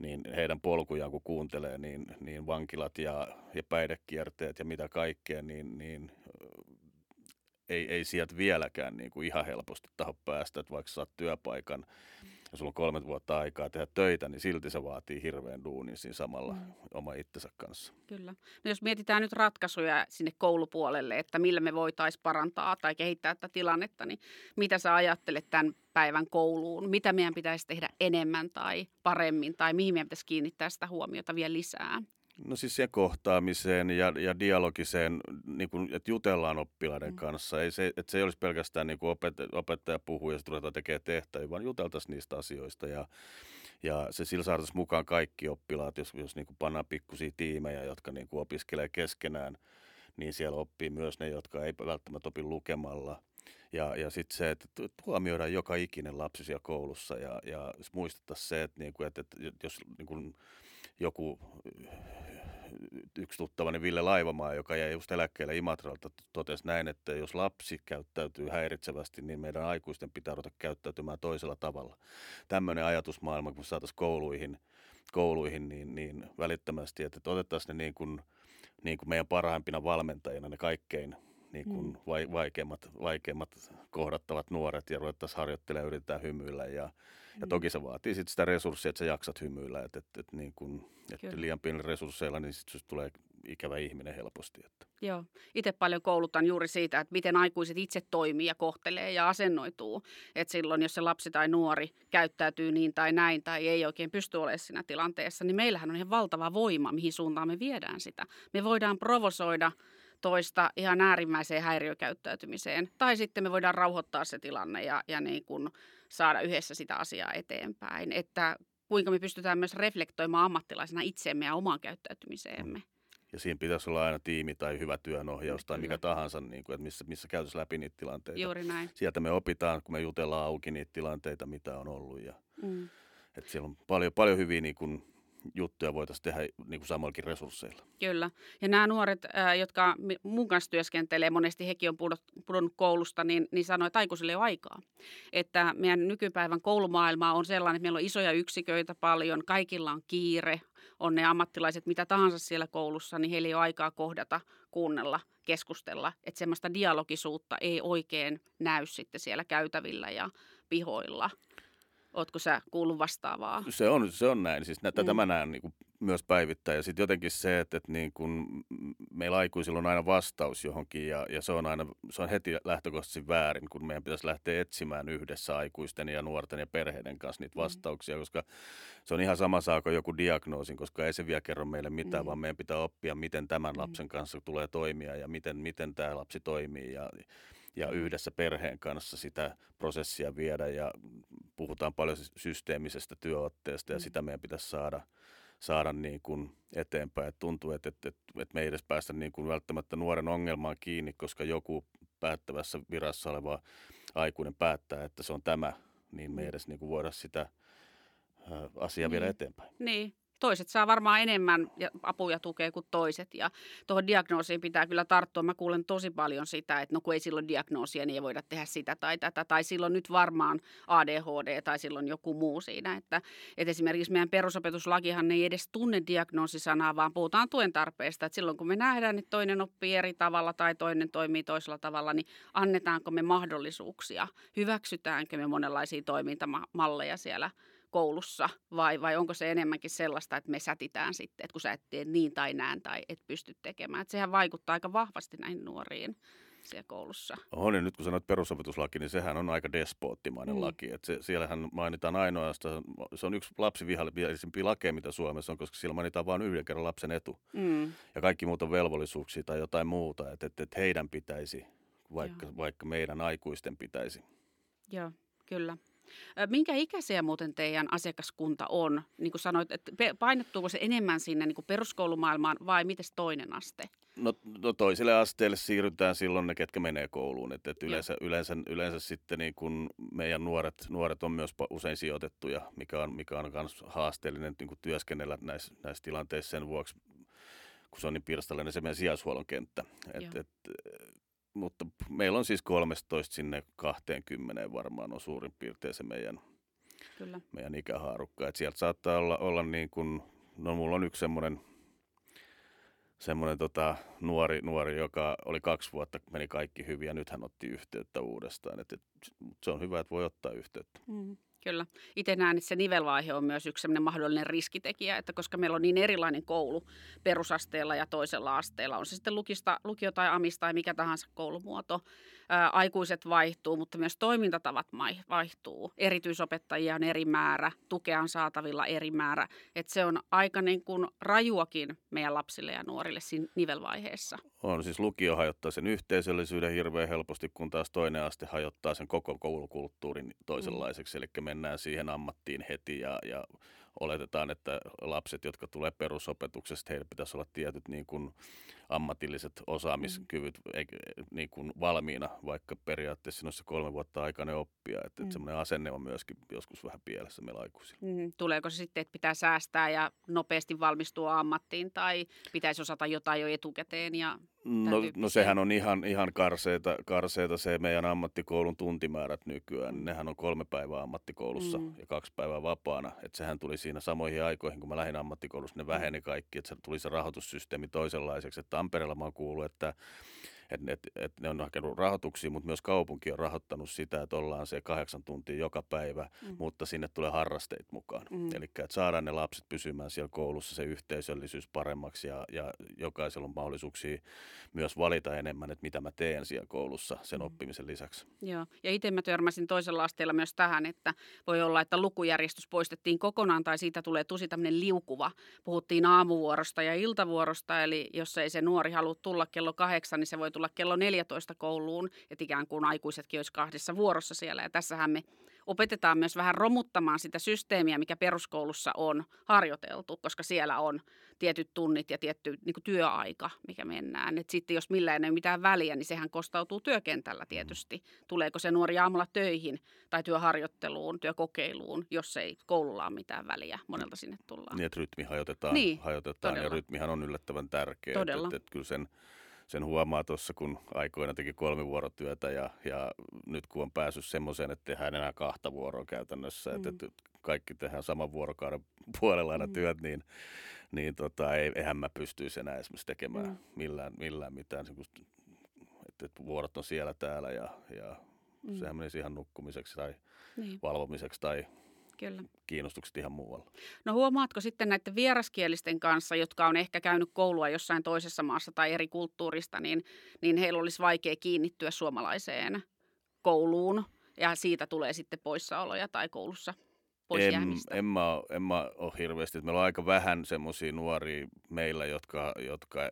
niin heidän polkujaan kun kuuntelee, niin, niin vankilat ja, ja päihdekierteet ja mitä kaikkea, niin, niin ei, ei sieltä vieläkään niin kuin ihan helposti taho päästä, että vaikka saat työpaikan ja sulla on kolme vuotta aikaa tehdä töitä, niin silti se vaatii hirveän duunin siinä samalla mm. oma itsensä kanssa. Kyllä. No jos mietitään nyt ratkaisuja sinne koulupuolelle, että millä me voitaisiin parantaa tai kehittää tätä tilannetta, niin mitä sä ajattelet tämän päivän kouluun? Mitä meidän pitäisi tehdä enemmän tai paremmin tai mihin meidän pitäisi kiinnittää sitä huomiota vielä lisää? No siis se kohtaamiseen ja, ja dialogiseen, niin kuin, että jutellaan oppilaiden mm. kanssa. Ei se, että se ei olisi pelkästään niin kuin opettaja, opettaja puhuu ja sitten ruvetaan tekemään tehtäviä, vaan juteltaisiin niistä asioista. Ja, ja se sillä saataisiin mukaan kaikki oppilaat, jos, jos niin kuin pannaan pikkusia tiimejä, jotka niin kuin opiskelee keskenään, niin siellä oppii myös ne, jotka ei välttämättä opi lukemalla. Ja, ja sitten se, että huomioidaan joka ikinen lapsi siellä koulussa ja, ja muistettaisiin se, että, niin kuin, että, että jos niin kuin, joku yksi tuttavani Ville Laivamaa, joka jäi just eläkkeelle Imatralta, totesi näin, että jos lapsi käyttäytyy häiritsevästi, niin meidän aikuisten pitää ruveta käyttäytymään toisella tavalla. Tämmöinen ajatusmaailma, kun saataisiin kouluihin, kouluihin niin, niin välittömästi, että otettaisiin ne niin kuin, niin kuin meidän parhaimpina valmentajina ne kaikkein niin kuin mm. vaikeimmat, vaikeimmat kohdattavat nuoret ja ruvettaisiin harjoittelemaan ja yritetään hymyillä ja ja toki se vaatii sitten sitä resurssia, että sä jaksat hymyillä. Että, että, että, niin kun, että liian pienillä resursseilla, niin sitten tulee ikävä ihminen helposti. Että. Joo. Itse paljon koulutan juuri siitä, että miten aikuiset itse toimii ja kohtelee ja asennoituu. Että silloin, jos se lapsi tai nuori käyttäytyy niin tai näin tai ei oikein pysty olemaan siinä tilanteessa, niin meillähän on ihan valtava voima, mihin suuntaan me viedään sitä. Me voidaan provosoida toista ihan äärimmäiseen häiriökäyttäytymiseen. Tai sitten me voidaan rauhoittaa se tilanne ja, ja niin kuin saada yhdessä sitä asiaa eteenpäin. Että kuinka me pystytään myös reflektoimaan ammattilaisena itsemme ja omaan käyttäytymiseemme. Mm. Ja siinä pitäisi olla aina tiimi tai hyvä työnohjaus tai mikä tahansa, niin kuin, että missä, missä käytössä läpi niitä tilanteita. Juuri näin. Sieltä me opitaan, kun me jutellaan auki niitä tilanteita, mitä on ollut. Ja, mm. että siellä on paljon, paljon hyviä niin kuin, juttuja voitaisiin tehdä niin kuin resursseilla. Kyllä. Ja nämä nuoret, jotka mun kanssa työskentelee, monesti hekin on pudonnut koulusta, niin, niin sanoo, että aikuisille ei aikaa. Että meidän nykypäivän koulumaailma on sellainen, että meillä on isoja yksiköitä paljon, kaikilla on kiire, on ne ammattilaiset mitä tahansa siellä koulussa, niin heillä ei ole aikaa kohdata, kuunnella, keskustella. Että semmoista dialogisuutta ei oikein näy sitten siellä käytävillä ja pihoilla. Oletko sä kuullut vastaavaa? Se on, se on näin. Siis tätä mm. mä näen niin kuin myös päivittää. Ja sitten jotenkin se, että, että niin kun meillä aikuisilla on aina vastaus johonkin ja, ja se on aina se on heti lähtökohtaisesti väärin, kun meidän pitäisi lähteä etsimään yhdessä aikuisten ja nuorten ja perheiden kanssa niitä mm. vastauksia, mm. koska se on ihan sama saako joku diagnoosin, koska ei se vielä kerro meille mitään, mm. vaan meidän pitää oppia, miten tämän mm. lapsen kanssa tulee toimia ja miten, miten tämä lapsi toimii ja, ja yhdessä perheen kanssa sitä prosessia viedä ja puhutaan paljon systeemisestä työotteesta ja mm. sitä meidän pitäisi saada – saada niin kuin eteenpäin. Et tuntuu, että, että, että, että me ei edes päästä niin kuin välttämättä nuoren ongelmaan kiinni, koska joku päättävässä virassa oleva aikuinen päättää, että se on tämä, niin me ei edes niin kuin voida sitä asiaa niin. viedä eteenpäin. Niin, toiset saa varmaan enemmän apuja tukea kuin toiset. Ja tuohon diagnoosiin pitää kyllä tarttua. Mä kuulen tosi paljon sitä, että no kun ei silloin diagnoosia, niin ei voida tehdä sitä tai tätä. Tai silloin nyt varmaan ADHD tai silloin joku muu siinä. Että, että esimerkiksi meidän perusopetuslakihan ei edes tunne diagnoosisanaa, vaan puhutaan tuen tarpeesta. Että silloin kun me nähdään, että toinen oppii eri tavalla tai toinen toimii toisella tavalla, niin annetaanko me mahdollisuuksia? Hyväksytäänkö me monenlaisia toimintamalleja siellä koulussa vai, vai onko se enemmänkin sellaista, että me sätitään sitten, että kun sä et tee niin tai näin tai et pysty tekemään. Että sehän vaikuttaa aika vahvasti näihin nuoriin siellä koulussa. On, ja nyt kun sanoit perusopetuslaki, niin sehän on aika despoottimainen mm. laki. Että se, siellähän mainitaan ainoastaan, se on yksi lapsivihallisimpia lakeja, mitä Suomessa on, koska siellä mainitaan vain yhden kerran lapsen etu. Mm. Ja kaikki muut on velvollisuuksia tai jotain muuta, että, että, että heidän pitäisi, vaikka, vaikka meidän aikuisten pitäisi. Joo, kyllä. Minkä ikäisiä muuten teidän asiakaskunta on? Niin kuin sanoit, että painottuuko se enemmän sinne niin kuin peruskoulumaailmaan vai miten toinen aste? No, no toiselle asteelle siirrytään silloin ne, ketkä menee kouluun. Et, et yleensä, yleensä, yleensä sitten niin kun meidän nuoret, nuoret on myös usein sijoitettuja, mikä on, mikä on myös haasteellinen niin työskennellä näissä, näissä tilanteissa sen vuoksi, kun se on niin pirstallinen se meidän sijaishuollon kenttä. Et, et, mutta meillä on siis 13 sinne 20 varmaan on suurin piirtein se meidän, Kyllä. meidän ikähaarukka. Et sieltä saattaa olla, olla niin kuin, no mulla on yksi semmoinen semmoinen tota, nuori, nuori, joka oli kaksi vuotta, meni kaikki hyvin ja nyt hän otti yhteyttä uudestaan. Et, et, se on hyvä, että voi ottaa yhteyttä. Mm. Kyllä. Itse näen, että se nivelvaihe on myös yksi mahdollinen riskitekijä, että koska meillä on niin erilainen koulu perusasteella ja toisella asteella, on se sitten lukista, lukio tai amista tai mikä tahansa koulumuoto, ää, aikuiset vaihtuu, mutta myös toimintatavat vaihtuu. Erityisopettajia on eri määrä, tukea on saatavilla eri määrä. Että se on aika niin kuin rajuakin meidän lapsille ja nuorille siinä nivelvaiheessa. On, siis lukio hajottaa sen yhteisöllisyyden hirveän helposti, kun taas toinen aste hajottaa sen koko koulukulttuurin toisenlaiseksi. Mm. Eli mennään siihen ammattiin heti ja, ja oletetaan, että lapset, jotka tulee perusopetuksesta, heillä pitäisi olla tietyt niin kuin ammatilliset osaamiskyvyt mm. niin kuin valmiina, vaikka periaatteessa on se kolme vuotta aikainen oppia. Että, mm. että semmoinen asenne on myöskin joskus vähän pielessä meillä aikuisilla. Mm. Tuleeko se sitten, että pitää säästää ja nopeasti valmistua ammattiin tai pitäisi osata jotain jo etukäteen ja No, no sehän on ihan, ihan karseita, karseita se meidän ammattikoulun tuntimäärät nykyään. Mm. Nehän on kolme päivää ammattikoulussa mm. ja kaksi päivää vapaana. Et sehän tuli siinä samoihin aikoihin, kun mä lähdin ammattikoulussa, ne mm. väheni kaikki. Että se tuli se rahoitussysteemi toisenlaiseksi. Että Tampereella mä oon kuullut, että että et, et ne on hakenut rahoituksia, mutta myös kaupunki on rahoittanut sitä, että ollaan se kahdeksan tuntia joka päivä, mm. mutta sinne tulee harrasteet mukaan. Mm. Eli että saadaan ne lapset pysymään siellä koulussa, se yhteisöllisyys paremmaksi ja, ja jokaisella on mahdollisuuksia myös valita enemmän, että mitä mä teen siellä koulussa sen mm. oppimisen lisäksi. Joo, ja itse mä törmäsin toisella asteella myös tähän, että voi olla, että lukujärjestys poistettiin kokonaan tai siitä tulee tosi tämmöinen liukuva. Puhuttiin aamuvuorosta ja iltavuorosta, eli jos ei se nuori halua tulla kello kahdeksan, niin se voi tulla tulla kello 14 kouluun, että ikään kuin aikuisetkin olisi kahdessa vuorossa siellä. Ja tässähän me opetetaan myös vähän romuttamaan sitä systeemiä, mikä peruskoulussa on harjoiteltu, koska siellä on tietyt tunnit ja tietty niin kuin työaika, mikä mennään. Et sitten jos millään ei ole mitään väliä, niin sehän kostautuu työkentällä tietysti. Tuleeko se nuori aamulla töihin tai työharjoitteluun, työkokeiluun, jos ei koululla ole mitään väliä. Monelta sinne tullaan. Niin, että rytmi hajotetaan, niin, hajotetaan ja rytmihan on yllättävän tärkeä. Todella. Että, että, että kyllä sen sen huomaa tuossa, kun aikoina teki kolme vuorotyötä ja, ja nyt kun on päässyt semmoiseen, että tehdään enää kahta vuoroa käytännössä, mm. että, että kaikki tehdään saman vuorokauden puolella aina mm. työt, niin, niin tota, ei, eihän mä pystyisi enää esimerkiksi tekemään mm. millään, millään mitään, että, että vuorot on siellä täällä ja, ja mm. sehän menisi ihan nukkumiseksi tai niin. valvomiseksi tai Kyllä. kiinnostukset ihan muualla. No huomaatko sitten näiden vieraskielisten kanssa, jotka on ehkä käynyt koulua jossain toisessa maassa tai eri kulttuurista, niin, niin heillä olisi vaikea kiinnittyä suomalaiseen kouluun ja siitä tulee sitten poissaoloja tai koulussa pois En, jäämistä. en, mä, en mä ole hirveästi. Meillä on aika vähän semmoisia nuoria meillä, jotka, jotka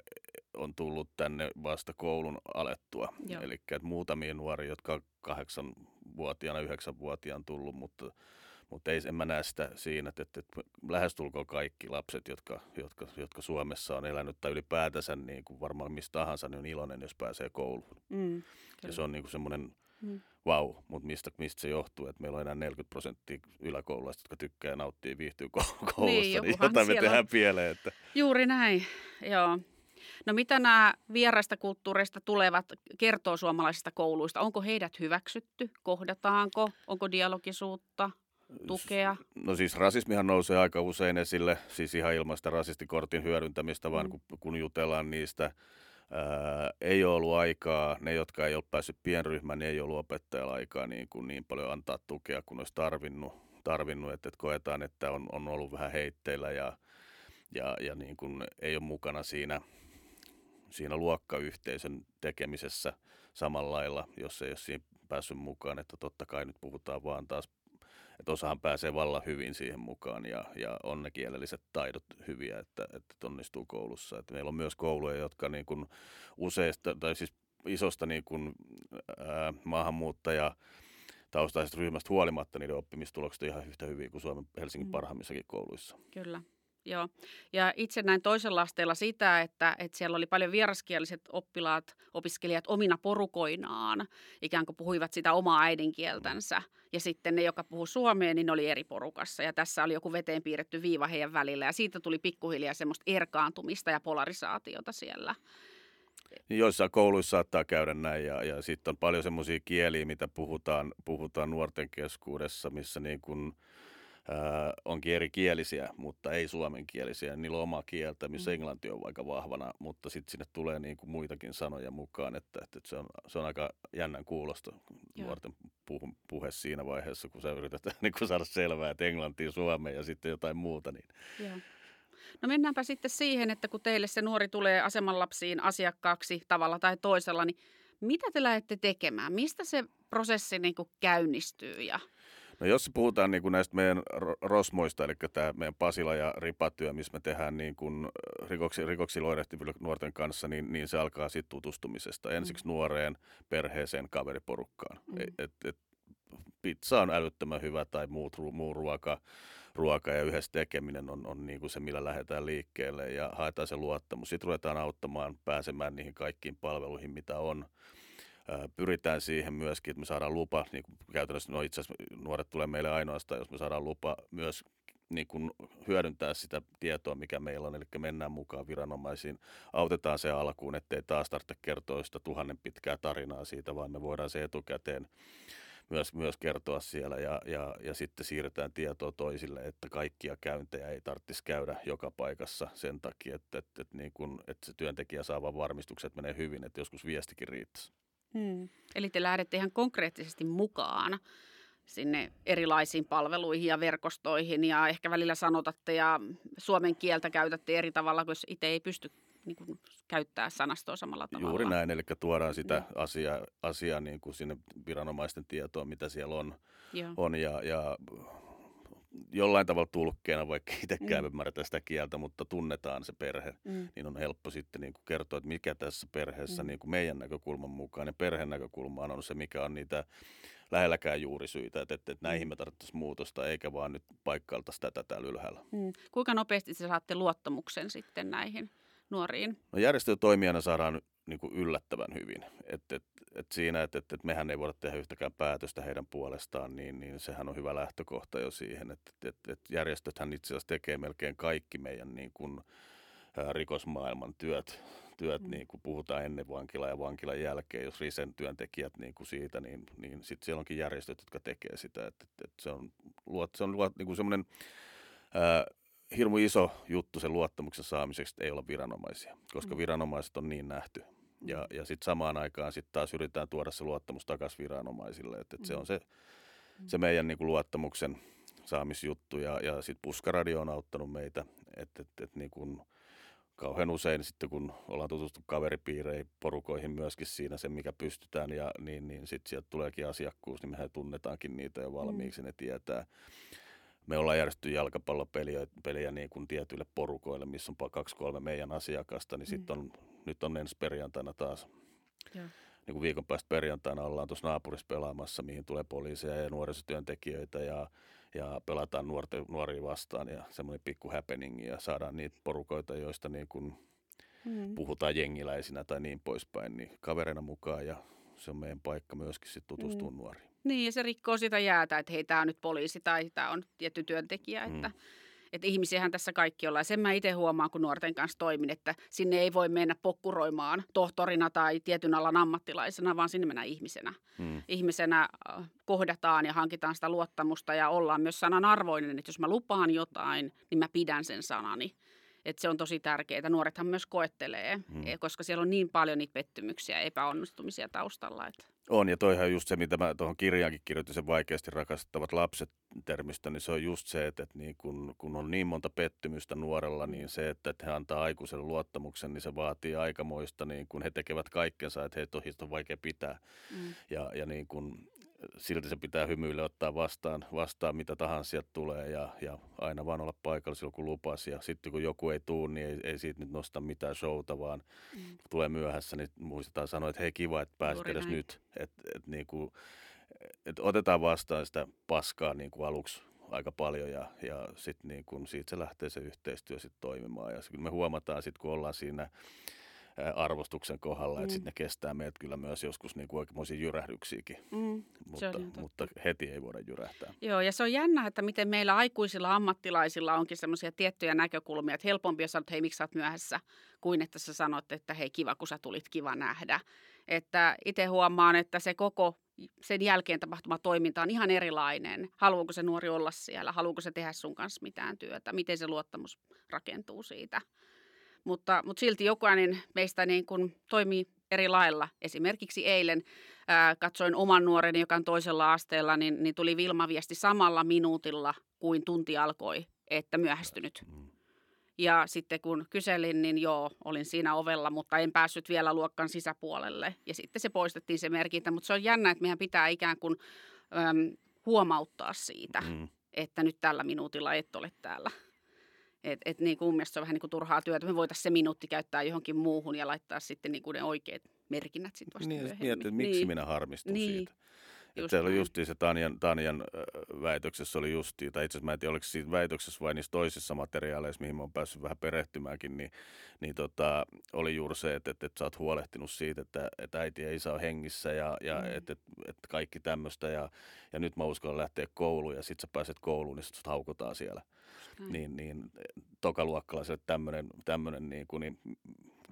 on tullut tänne vasta koulun alettua. Eli muutamia nuoria, jotka on kahdeksanvuotiaana, yhdeksänvuotiaana tullut, mutta, mutta ei, en mä näe sitä siinä, että, että, lähestulkoon kaikki lapset, jotka, jotka, jotka Suomessa on elänyt tai ylipäätänsä niin kuin varmaan mistä tahansa, niin on iloinen, jos pääsee kouluun. Mm, Ja se on niin kuin semmoinen Mm. vau, wow, mutta mistä, mistä se johtuu, että meillä on enää 40 prosenttia yläkoululaista, jotka tykkää ja nauttii ja viihtyy ko- koulussa, niin, niin jotain me tehdään on. pieleen. Että Juuri näin, joo. No mitä nämä vieraista kulttuureista tulevat kertoo suomalaisista kouluista? Onko heidät hyväksytty? Kohdataanko? Onko dialogisuutta, tukea? No siis rasismihan nousee aika usein esille, siis ihan ilmaista rasistikortin hyödyntämistä, vaan Mm. kun, kun jutellaan niistä, ää, ei ole ollut aikaa, ne jotka ei ole päässyt pienryhmään, niin ei ollut opettajalla aikaa niin, kuin niin paljon antaa tukea, kun olisi tarvinnut, tarvinnut että, että koetaan, että on, on ollut vähän heitteillä ja, ja, ja niin kuin ei ole mukana siinä, siinä luokkayhteisön tekemisessä samalla lailla, jos ei ole siinä päässyt mukaan, että totta kai nyt puhutaan vaan taas että osahan pääsee vallan hyvin siihen mukaan ja, ja on ne kielelliset taidot hyviä, että, että onnistuu koulussa. Että meillä on myös kouluja, jotka niin kuin useista, tai siis isosta niin kuin, ää, maahanmuuttaja taustaisesta ryhmästä huolimatta niiden oppimistulokset on ihan yhtä hyviä kuin Suomen Helsingin Mm. parhaimmissakin kouluissa. Kyllä. Joo. Ja itse näin toisella asteella sitä, että, että siellä oli paljon vieraskieliset oppilaat, opiskelijat omina porukoinaan, ikään kuin puhuivat sitä omaa äidinkieltänsä. Ja sitten ne, jotka puhu suomea, niin ne oli eri porukassa. Ja tässä oli joku veteen piirretty viiva heidän välillä. Ja siitä tuli pikkuhiljaa semmoista erkaantumista ja polarisaatiota siellä. Niin joissain kouluissa saattaa käydä näin ja, ja sitten on paljon semmoisia kieliä, mitä puhutaan, puhutaan nuorten keskuudessa, missä niin kuin, ää, onkin erikielisiä, mutta ei suomenkielisiä. Niillä on oma kieltä, missä Mm. englanti on aika vahvana, mutta sitten sinne tulee niin kuin muitakin sanoja mukaan, että, että se, on, se on aika jännän kuulosta Joo. nuorten puhu, puhe siinä vaiheessa, kun sä yrität niin kuin saada selvää, että englantia, suomea ja sitten jotain muuta. Niin. Joo. No mennäänpä sitten siihen, että kun teille se nuori tulee asemanlapsiin asiakkaaksi tavalla tai toisella, niin mitä te lähdette tekemään? Mistä se prosessi niin kuin käynnistyy? Ja... No jos puhutaan niin kuin näistä meidän ro- rosmoista, eli tämä meidän Pasila ja Ripatyö, missä me tehdään niin kuin rikoksi, rikoksilla oirehtiville nuorten kanssa, niin, niin se alkaa sitten tutustumisesta. Ensiksi nuoreen, perheeseen, kaveriporukkaan. Mm. Et, et, pizza on älyttömän hyvä tai muut, muu ruoka, ruoka ja yhdessä tekeminen on, on niin kuin se, millä lähdetään liikkeelle ja haetaan se luottamus. Sitten ruvetaan auttamaan pääsemään niihin kaikkiin palveluihin, mitä on. Ää, Pyritään siihen myöskin, että me saadaan lupa, niin kuin käytännössä no itse asiassa nuoret tulee meille ainoastaan, jos me saadaan lupa myös niin kuin hyödyntää sitä tietoa, mikä meillä on, eli mennään mukaan viranomaisiin, autetaan se alkuun, ettei taas tarvitse kertoa sitä tuhannen pitkää tarinaa siitä, vaan me voidaan se etukäteen myös, myös kertoa siellä ja, ja, ja sitten siirretään tietoa toisille, että kaikkia käyntejä ei tarvitsisi käydä joka paikassa sen takia, että, että, että, niin kuin, että se työntekijä saa vaan varmistukset menee hyvin, että joskus viestikin riittäisi. Hmm. Eli te lähdette ihan konkreettisesti mukaan sinne erilaisiin palveluihin ja verkostoihin ja ehkä välillä sanotatte ja suomen kieltä käytätte eri tavalla, kun itse ei pysty niin kuin, käyttää sanastoa samalla tavalla. Juuri näin, eli tuodaan sitä Joo. asiaa, asiaa niin kuin sinne viranomaisten tietoon, mitä siellä on, Joo. on ja, ja jollain tavalla tulkkeena, vaikka itsekään Mm. ymmärretä sitä kieltä, mutta tunnetaan se perhe, Mm. niin on helppo sitten niin kuin kertoa, että mikä tässä perheessä Mm. niin kuin meidän näkökulman mukaan ja perheen näkökulmaan on se, mikä on niitä lähelläkään juurisyitä, että, että, että näihin me tarvittaisiin muutosta, eikä vaan nyt paikkailtaisi tätä täällä ylhäällä. Mm. Kuinka nopeasti te saatte luottamuksen sitten näihin nuoriin? No järjestötoimijana saadaan niin kuin yllättävän hyvin. Et, et, et siinä, että et, et mehän ei voida tehdä yhtäkään päätöstä heidän puolestaan, niin, niin sehän on hyvä lähtökohta jo siihen. Että et, et, et järjestöthän itse asiassa tekee melkein kaikki meidän niin kuin, ää, rikosmaailman työt, työt Mm. niin kuin puhutaan ennen vankilaa ja vankilan jälkeen. Jos Risen työntekijät niin kuin siitä, niin, niin sitten siellä onkin järjestöt, jotka tekee sitä. Et, et, et se on, luot, se on luot, niin kuin semmoinen hirmu iso juttu sen luottamuksen saamiseksi, että ei olla viranomaisia, koska Mm. viranomaiset on niin nähty. Ja, ja sitten samaan aikaan sitten taas yritetään tuoda se luottamus takaisin viranomaisille. Että et se Mm. on se, se meidän niin kuin luottamuksen saamisjuttu ja, ja sitten Puskaradio on auttanut meitä, että et, et, niin kun, kauhean usein sitten kun ollaan tutustu kaveripiireihin, porukoihin myöskin siinä se, mikä pystytään, ja niin, niin sitten sieltä tuleekin asiakkuus, niin mehän tunnetaankin niitä jo valmiiksi, mm. ne tietää. Me ollaan järjestetty jalkapallopeliä peliä niin kuin tietyille porukoille, missä on kaksi-kolme meidän asiakasta, niin mm. sitten on, nyt on ensi perjantaina taas ja niin kuin viikon päästä perjantaina ollaan tuossa naapurissa pelaamassa, mihin tulee poliiseja ja nuorisotyöntekijöitä ja, ja pelataan nuorte, nuoria vastaan ja semmoinen pikku happening ja saadaan niitä porukoita, joista niin kuin mm. puhutaan jengiläisinä tai niin poispäin, niin kaverina mukaan ja se on meidän paikka myöskin sitten tutustua mm. nuoriin. Niin ja se rikkoo sitä jäätä, että hei tämä on nyt poliisi tai tämä on tietty työntekijä, mm että ihmisiähän tässä kaikki ollaan. Sen mä itse huomaan, kun nuorten kanssa toimin, että sinne ei voi mennä pokkuroimaan tohtorina tai tietyn alan ammattilaisena, vaan sinne mennään ihmisenä. Hmm. Ihmisenä äh, kohdataan ja hankitaan sitä luottamusta ja ollaan myös sanan arvoinen, että jos mä lupaan jotain, niin mä pidän sen sanani. Että se on tosi tärkeää. Nuorethan myös koettelee, hmm. koska siellä on niin paljon niitä pettymyksiä ja epäonnistumisia taustalla. Että. On, ja toihan on just se, mitä mä tuohon kirjaankin kirjoitin, se vaikeasti rakastettavat lapset termistä, niin se on just se, että, että niin kun, kun on niin monta pettymystä nuorella, niin se, että, että he antaa aikuiselle luottamuksen, niin se vaatii aikamoista, niin kun he tekevät kaikkensa, että heitä on vaikea pitää. Mm. Ja, ja niin kun, silti se pitää hymyillä ottaa vastaan, vastaan mitä tahansa sieltä tulee ja, ja aina vaan olla paikalla silloin, kun lupasi. Ja sitten kun joku ei tuu, niin ei, ei siitä nyt nosta mitään showta, vaan mm. tulee myöhässä, niin muistetaan sanoa, että hei kiva, että pääsit edes näin. nyt. Että et, niin kuin, et otetaan vastaan sitä paskaa niin kuin aluksi aika paljon ja, ja sitten niin kuin siitä se lähtee se yhteistyö sitten toimimaan. Ja me huomataan sitten, kun ollaan siinä arvostuksen kohdalla, mm. että sitten ne kestää meidät kyllä myös joskus niin kuin oikein jyrähdyksiäkin, mm. mutta, mutta heti ei voida jyrähtää. Joo, ja se on jännä, että miten meillä aikuisilla ammattilaisilla onkin semmoisia tiettyjä näkökulmia, että helpompi on sanoa, että hei, miksi sä oot myöhässä, kuin että sä sanot, että hei, kiva, kun sä tulit, kiva nähdä. Että itse huomaan, että se koko sen jälkeen tapahtuma toiminta on ihan erilainen. Haluaako se nuori olla siellä? Haluaako se tehdä sun kanssa mitään työtä? Miten se luottamus rakentuu siitä? Mutta, mutta silti jokainen meistä niin kuin toimii eri lailla. Esimerkiksi eilen ää, katsoin oman nuoreni, joka on toisella asteella, niin, niin tuli Vilma-viesti samalla minuutilla kuin tunti alkoi, että myöhästynyt. Mm. Ja sitten kun kyselin, niin joo, olin siinä ovella, mutta en päässyt vielä luokkan sisäpuolelle. Ja sitten se poistettiin se merkintä, mutta se on jännä, että meidän pitää ikään kuin äm, huomauttaa siitä, mm. että nyt tällä minuutilla et ole täällä. Et, et niin kuin se on vähän niin kuin turhaa työtä. Me voitaisiin se minuutti käyttää johonkin muuhun ja laittaa sitten niin kuin ne oikeat merkinnät sitten vasta niin, myöhemmin. Mietit, että miksi niin. minä harmistun niin. siitä. Just että oli justiin se Tanjan, Tanjan väitöksessä oli justiin, tai itse asiassa mä en tiedä, oliko siinä väitöksessä vai niissä toisissa materiaaleissa, mihin mä oon päässyt vähän perehtymäänkin, niin, niin tota, oli juuri se, että, että, että sä oot huolehtinut siitä, että, että äiti ei saa hengissä ja, ja mm. että, että, että kaikki tämmöistä ja, ja nyt mä uskallan lähteä kouluun ja sit sä pääset kouluun, niin sut haukutaan siellä. Mm. Niin, niin tokaluokkalaiselle tämmöinen, tämmöinen niin kuin, niin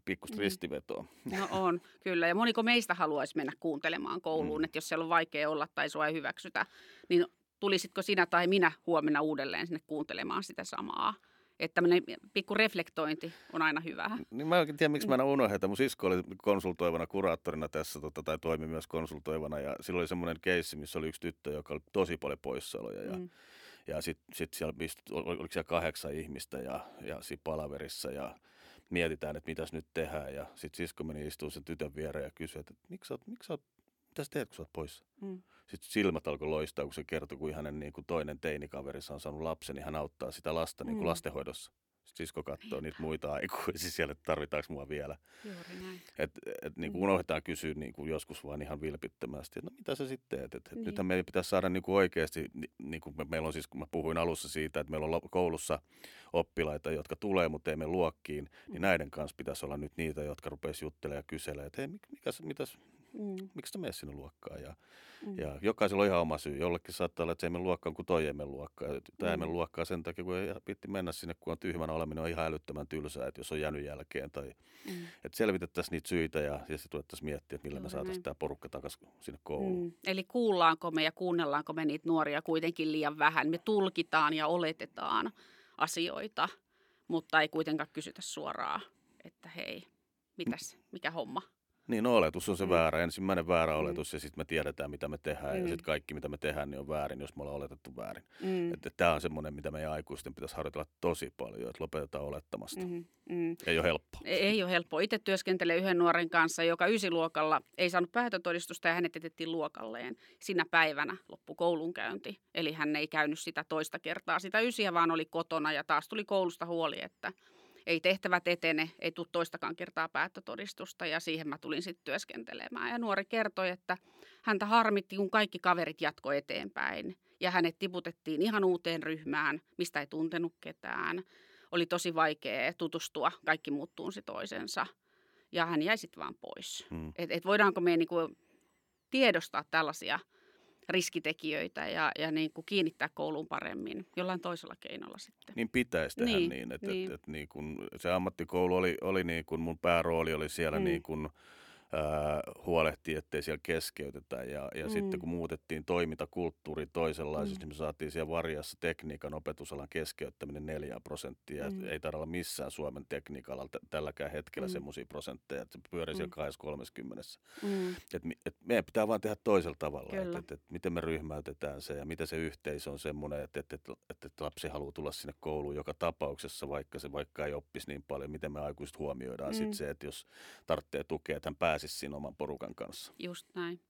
pikkusta mm. ristivetoa. No on, kyllä. Ja moniko meistä haluaisi mennä kuuntelemaan kouluun, mm. että jos siellä on vaikea olla tai sua ei hyväksytä, niin tulisitko sinä tai minä huomenna uudelleen sinne kuuntelemaan sitä samaa? Että tämmöinen pikku reflektointi on aina hyvä. Niin mä en oikein tiedä, miksi mä en unohda, mun sisko oli konsultoivana kuraattorina tässä, tota, tai toimi myös konsultoivana, ja silloin oli semmoinen keissi, missä oli yksi tyttö, joka oli tosi paljon poissaoloja, ja mm. Ja sitten sit siellä, oliko siellä kahdeksan ihmistä ja, ja siinä palaverissa ja mietitään, että mitäs nyt tehdään. Ja sitten sisko meni istuu sen tytön viereen ja kysyi, että miksi sä oot, miksi sä oot, mitä sä teet, kun sä oot poissa? Mm. Sitten silmät alkoi loistaa, kun se kertoi, kun hänen niin kuin toinen teinikaverissa on saanut lapsen, niin hän auttaa sitä lasta niin kuin mm. lastenhoidossa sisko katsoo niitä muita aikuisia siellä, että tarvitaanko mua vielä. Juuri näin. Et, et, niin kuin mm. unohdetaan kysyä niin kuin joskus vaan ihan vilpittömästi, että no mitä sä sitten teet. Et, et niin. Nythän meidän pitäisi saada niin kuin oikeasti, niin kuin me, meillä on siis, kun mä puhuin alussa siitä, että meillä on koulussa oppilaita, jotka tulee, mutta ei me luokkiin, niin mm. näiden kanssa pitäisi olla nyt niitä, jotka rupeaisi juttelemaan ja kyselemään, että hei, mikä, mitäs, mm. miksi sä menet sinne luokkaan. Ja, mm. ja jokaisella on ihan oma syy. Jollekin saattaa olla, että se ei mene luokkaan, kun toi ei mene luokkaan. Tämä mm. ei mene luokkaan sen takia, kun ei pitti mennä sinne, kun on tyhmänä oleminen on ihan älyttömän tylsää, että jos on jäänyt jälkeen. Tai, mm. että selvitettäisiin niitä syitä ja, ja sitten ruvettaisiin miettiä, että millä me saataisiin tämä porukka takaisin sinne kouluun. Mm. Eli kuullaanko me ja kuunnellaanko me niitä nuoria kuitenkin liian vähän. Me tulkitaan ja oletetaan asioita, mutta ei kuitenkaan kysytä suoraan, että hei, mitäs, mikä homma? Niin, no oletus on se Mm. väärä, ensimmäinen väärä Mm. oletus ja sitten me tiedetään mitä me tehdään ja Mm. sitten kaikki mitä me tehdään niin on väärin, jos me ollaan oletettu väärin. Mm. Että tämä on semmoinen, mitä meidän aikuisten pitäisi harjoitella tosi paljon, että lopetetaan olettamasta. Mm. Mm. Ei ole helppoa. Ei- Ei ole helppoa. Itse työskentelen yhden nuoren kanssa, joka ysiluokalla ei saanut päätötodistusta ja hänet jätettiin luokalleen. Sinä päivänä loppu koulunkäynti. Eli hän ei käynyt sitä toista kertaa sitä ysiä, vaan oli kotona ja taas tuli koulusta huoli, että ei tehtävät etene, ei tule toistakaan kertaa päättötodistusta ja siihen mä tulin sitten työskentelemään. Ja nuori kertoi, että häntä harmitti, kun kaikki kaverit jatko eteenpäin ja hänet tiputettiin ihan uuteen ryhmään, mistä ei tuntenut ketään oli tosi vaikea tutustua, kaikki muut tunsi toisensa ja hän jäi sitten vaan pois. Mm. Et, et voidaanko me niinku tiedostaa tällaisia riskitekijöitä ja, ja niinku kiinnittää kouluun paremmin jollain toisella keinolla sitten. Niin pitäisi tehdä niin, Niin, niin että niin. Et, et, niin kun se ammattikoulu oli, oli niin kun mun päärooli oli siellä Mm. niin ää, huolehtii, ettei siellä keskeytetä. Ja, ja mm. sitten Mm. kun muutettiin toimintakulttuuri toisenlaisesti, Mm. niin me saatiin siellä varjassa tekniikan opetusalan keskeyttäminen 4 prosenttia. Mm. Mm. Ei taida olla missään Suomen tekniikalla t- tälläkään hetkellä mm. Mm. semmoisia prosentteja, että se pyörii siellä Mm. 30. Mm. Et, et meidän pitää vaan tehdä toisella tavalla, että et, et miten me ryhmäytetään se ja miten se yhteisö on semmoinen, että et, et, et, et lapsi haluaa tulla sinne kouluun joka tapauksessa, vaikka se vaikka ei oppisi niin paljon, miten me aikuiset huomioidaan mm. Mm. sitten se, että jos tarvitsee tukea, että hän pääsisi siinä oman porukan kanssa. Just näin.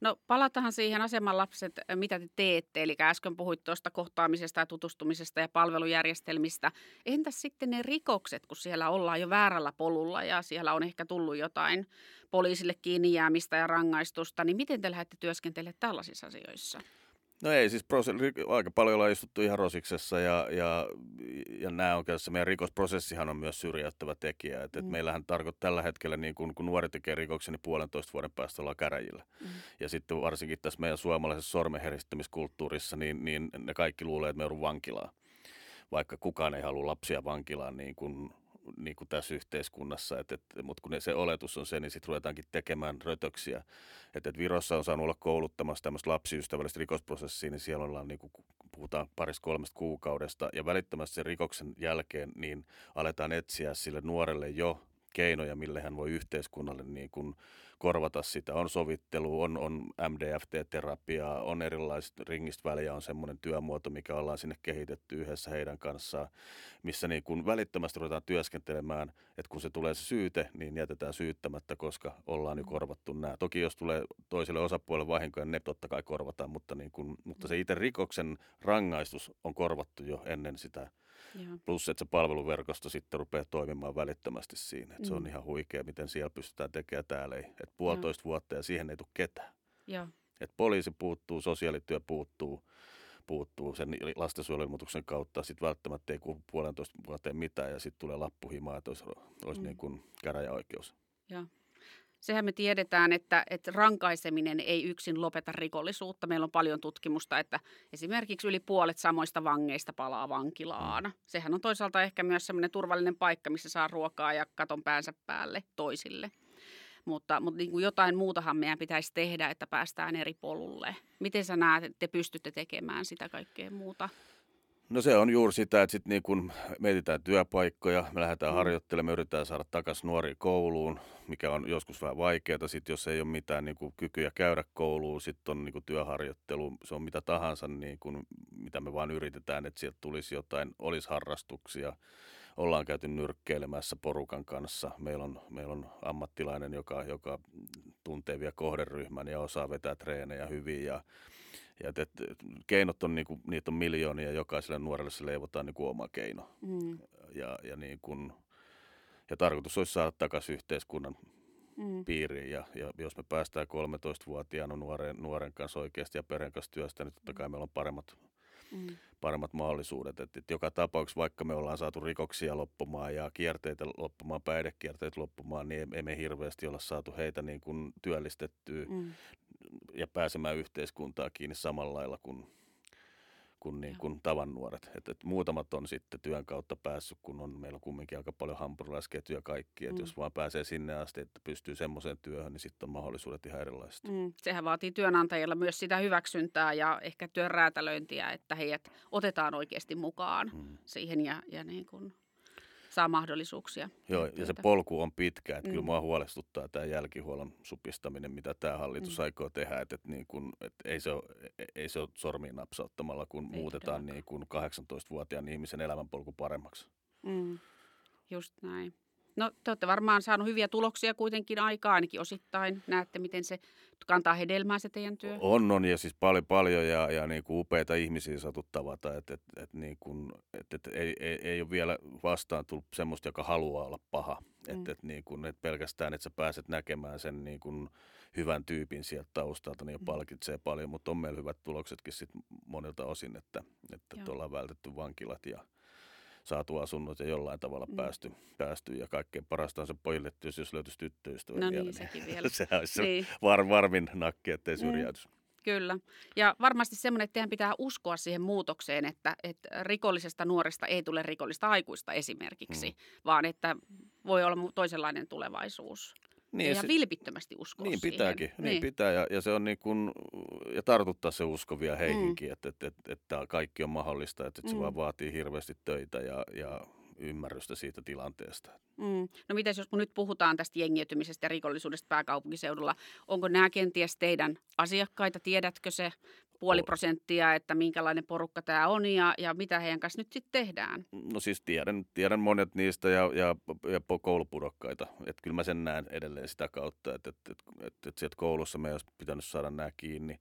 No palataan siihen aseman lapset, mitä te teette. Eli äsken puhuit tuosta kohtaamisesta ja tutustumisesta ja palvelujärjestelmistä. Entäs sitten ne rikokset, kun siellä ollaan jo väärällä polulla ja siellä on ehkä tullut jotain poliisille kiinni jäämistä ja rangaistusta, niin miten te lähdette työskentelemään tällaisissa asioissa? No ei, siis aika paljon ollaan istuttu ihan rosiksessa ja, ja, ja nämä on käytössä. Meidän rikosprosessihan on myös syrjäyttävä tekijä. Et, et Mm. meillähän tarkoittaa tällä hetkellä, niin kun, kun nuori tekee rikoksen, niin puolentoista vuoden päästä ollaan käräjillä. Mm. Ja sitten varsinkin tässä meidän suomalaisessa sormenheristämiskulttuurissa, niin, niin ne kaikki luulee, että me joudun vankilaan. Vaikka kukaan ei halua lapsia vankilaan niin kuin, niin kuin tässä yhteiskunnassa. Et, et, Mutta kun se oletus on se, niin sitten ruvetaankin tekemään rötöksiä. Et, et Virossa on saanut olla kouluttamassa tämmöistä lapsiystävällistä rikosprosessia, niin siellä ollaan niin kuin, puhutaan parista kolmesta kuukaudesta. Ja välittömästi sen rikoksen jälkeen niin aletaan etsiä sille nuorelle jo keinoja, millä hän voi yhteiskunnalle niin kuin korvata sitä. On sovittelu, on, on MDFT-terapiaa, on erilaiset ringistä väliä, on semmoinen työmuoto, mikä ollaan sinne kehitetty yhdessä heidän kanssaan, missä niin kuin välittömästi ruvetaan työskentelemään, että kun se tulee se syyte, niin jätetään syyttämättä, koska ollaan jo korvattu nämä. Toki jos tulee toiselle osapuolelle vahinkoja, niin ne totta kai korvataan, mutta, niin kuin, mutta se itse rikoksen rangaistus on korvattu jo ennen sitä Joo. Plus, että se palveluverkosto sitten rupeaa toimimaan välittömästi siinä. Että Se on Mm. ihan huikea, miten siellä pystytään tekemään täällä. Ei. Et puolitoista vuotta ja siihen ei tule ketään. Joo. Et poliisi puuttuu, sosiaalityö puuttuu, puuttuu sen lastensuojelummutuksen kautta. Sitten välttämättä ei kuulu puolentoista vuoteen mitään ja sitten tulee lappuhimaa, että olisi, olisi Mm. niin kuin käräjäoikeus. Joo. Sehän me tiedetään, että, että rankaiseminen ei yksin lopeta rikollisuutta. Meillä on paljon tutkimusta, että esimerkiksi yli puolet samoista vangeista palaa vankilaan. Sehän on toisaalta ehkä myös semmoinen turvallinen paikka, missä saa ruokaa ja katon päänsä päälle toisille. Mutta, mutta niin kuin jotain muutahan meidän pitäisi tehdä, että päästään eri polulle. Miten sä näet, että te pystytte tekemään sitä kaikkea muuta? No se on juuri sitä, että sitten niin kun mietitään työpaikkoja, me lähdetään Mm. harjoittelemaan, me yritetään saada takaisin nuoria kouluun, mikä on joskus vähän vaikeaa. Sitten jos ei ole mitään niin kuin kykyjä käydä kouluun, sitten on niin kuin työharjoittelu, se on mitä tahansa, niin kuin, mitä me vaan yritetään, että sieltä tulisi jotain, olisi harrastuksia. Ollaan käyty nyrkkeilemässä porukan kanssa. Meillä on, meillä on ammattilainen, joka, joka tuntee vielä kohderyhmän ja osaa vetää treenejä hyvin ja ja et, et, keinot on, niinku, niitä on miljoonia ja jokaiselle nuorelle se leivotaan niinku oma keino. Mm. Ja, ja, niin kun, ja tarkoitus olisi saada takaisin yhteiskunnan Mm. piiriin. Ja, ja jos me päästään 13-vuotiaana nuoren, nuoren kanssa oikeasti ja perheen kanssa työstä, niin totta kai meillä on paremmat, Mm. paremmat mahdollisuudet. Et, et joka tapauksessa, vaikka me ollaan saatu rikoksia loppumaan ja kierteitä loppumaan, päihdekierteitä loppumaan, niin ei, ei me hirveästi olla saatu heitä niin kuin työllistettyä Mm. Ja pääsemään yhteiskuntaan kiinni samalla lailla kuin, kuin, niin kuin tavan nuoret. Et, et muutamat on sitten työn kautta päässyt, kun on, meillä on kumminkin aika paljon hampurilaisketjuja kaikki. Et Mm. Jos vaan pääsee sinne asti, että pystyy semmoiseen työhön, niin sitten on mahdollisuudet ihan erilaiset. Mm, sehän vaatii työnantajilla myös sitä hyväksyntää ja ehkä työn räätälöintiä, että heidät otetaan oikeasti mukaan Mm. siihen ja, ja niin kuin saa mahdollisuuksia. Joo, ja se polku on pitkä. Että Mm. Kyllä mua huolestuttaa tämä jälkihuollon supistaminen, mitä tämä hallitus Mm. aikoo tehdä. Että et niin kun, et ei, se ole, ei se ole sormiin napsauttamalla, kun Ei muutetaan niin kun 18-vuotiaan ihmisen elämänpolku paremmaksi. Mm, just näin. No te olette varmaan saanut hyviä tuloksia kuitenkin aikaa, ainakin osittain. Näette, miten se kantaa hedelmää se teidän työ. On, on ja siis paljon, paljon ja, ja niin kuin upeita ihmisiä saatu tavata, että et, et, niin kuin, et, et, ei, ei, ei ole vielä vastaan tullut semmoista, joka haluaa olla paha. Mm. Että et, niin kuin, et pelkästään, että sä pääset näkemään sen niin kuin hyvän tyypin sieltä taustalta, niin jo Mm. palkitsee paljon, mutta on meillä hyvät tuloksetkin sit monilta osin, että, että ollaan vältetty vankilat ja saatu asunnot ja jollain tavalla Mm. päästy, päästy. Ja kaikkein parasta on se pojille, että jos, löytyisi tyttöystävä No vielä, niin, sekin vielä. sehän olisi se Niin, var, varmin nakki, ettei Mm. syrjäytys. kyllä. Ja varmasti semmoinen, että teidän pitää uskoa siihen muutokseen, että, että rikollisesta nuoresta ei tule rikollista aikuista esimerkiksi, Mm. vaan että voi olla mu- toisenlainen tulevaisuus. Niin, ja se- vilpittömästi uskoa Niin siihen. pitääkin, niin, niin pitää ja, ja se on niin kuin, ja tartuttaa se usko vielä heihinkin, mm. että, että, että, että kaikki on mahdollista, että, että se Mm. vaan vaatii hirveästi töitä ja, ja ymmärrystä siitä tilanteesta. Mm. No mitäs jos kun nyt puhutaan tästä jengiytymisestä ja rikollisuudesta pääkaupunkiseudulla, onko nämä kenties teidän asiakkaita, tiedätkö se puoli prosenttia, että minkälainen porukka tämä on ja, ja mitä heidän kanssa nyt sitten tehdään? No siis tiedän, tiedän monet niistä ja, ja, ja koulupudokkaita, että kyllä mä sen näen edelleen sitä kautta, että, että, että, että, että sieltä koulussa meidän olisi pitänyt saada nämä kiinni.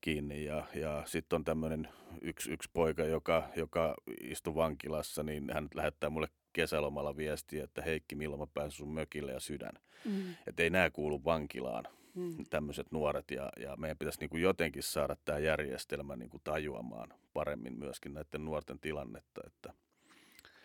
kiinni ja, ja sitten on tämmöinen yksi, yksi poika, joka, joka istui vankilassa, niin hän lähettää mulle kesälomalla viestiä, että Heikki, milloin mä pääsen sun mökille ja sydän. Mm. Että ei nämä kuulu vankilaan, Mm. tämmöiset nuoret, ja, ja meidän pitäisi niin kuin jotenkin saada tämä järjestelmä niin kuin tajuamaan paremmin myöskin näiden nuorten tilannetta, että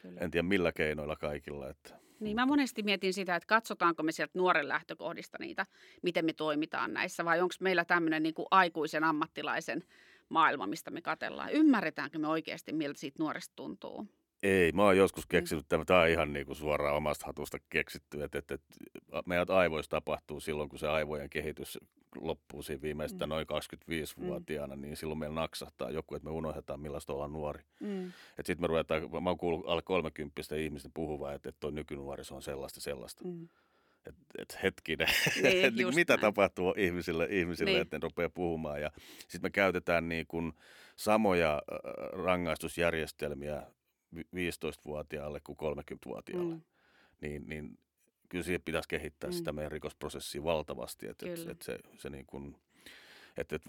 Kyllä. en tiedä millä keinoilla kaikilla, että Niin mä monesti mietin sitä, että katsotaanko me sieltä nuoren lähtökohdista niitä, miten me toimitaan näissä, vai onko meillä tämmöinen niin kuin aikuisen ammattilaisen maailma, mistä me katellaan. Ymmärretäänkö me oikeasti, miltä siitä nuoresta tuntuu? Ei, mä oon joskus keksinyt, mm. tämä on ihan niin kuin suoraan omasta hatusta keksitty, että, että, että meidät aivoissa tapahtuu silloin, kun se aivojen kehitys loppuu siinä viimeistä Mm. noin 25-vuotiaana, niin silloin meillä naksahtaa joku, että me unohdetaan millaista olla nuori. Mm. Sitten me ruvetaan, mä oon kuullut alle 30 ihmisten puhuvaa, että, että toi nykynuoriso on sellaista sellaista. Mm. Että et hetkinen, Niin, et just mitä näin. tapahtuu ihmisille, ihmisille Niin. että ne rupeaa puhumaan. Ja sitten me käytetään niin kuin samoja rangaistusjärjestelmiä 15-vuotiaalle kuin 30-vuotiaalle. Mm. Niin, niin kyllä siihen pitäisi kehittää Mm. sitä meidän rikosprosessia valtavasti. Että et, Kyllä. et se, se niin kuin, että et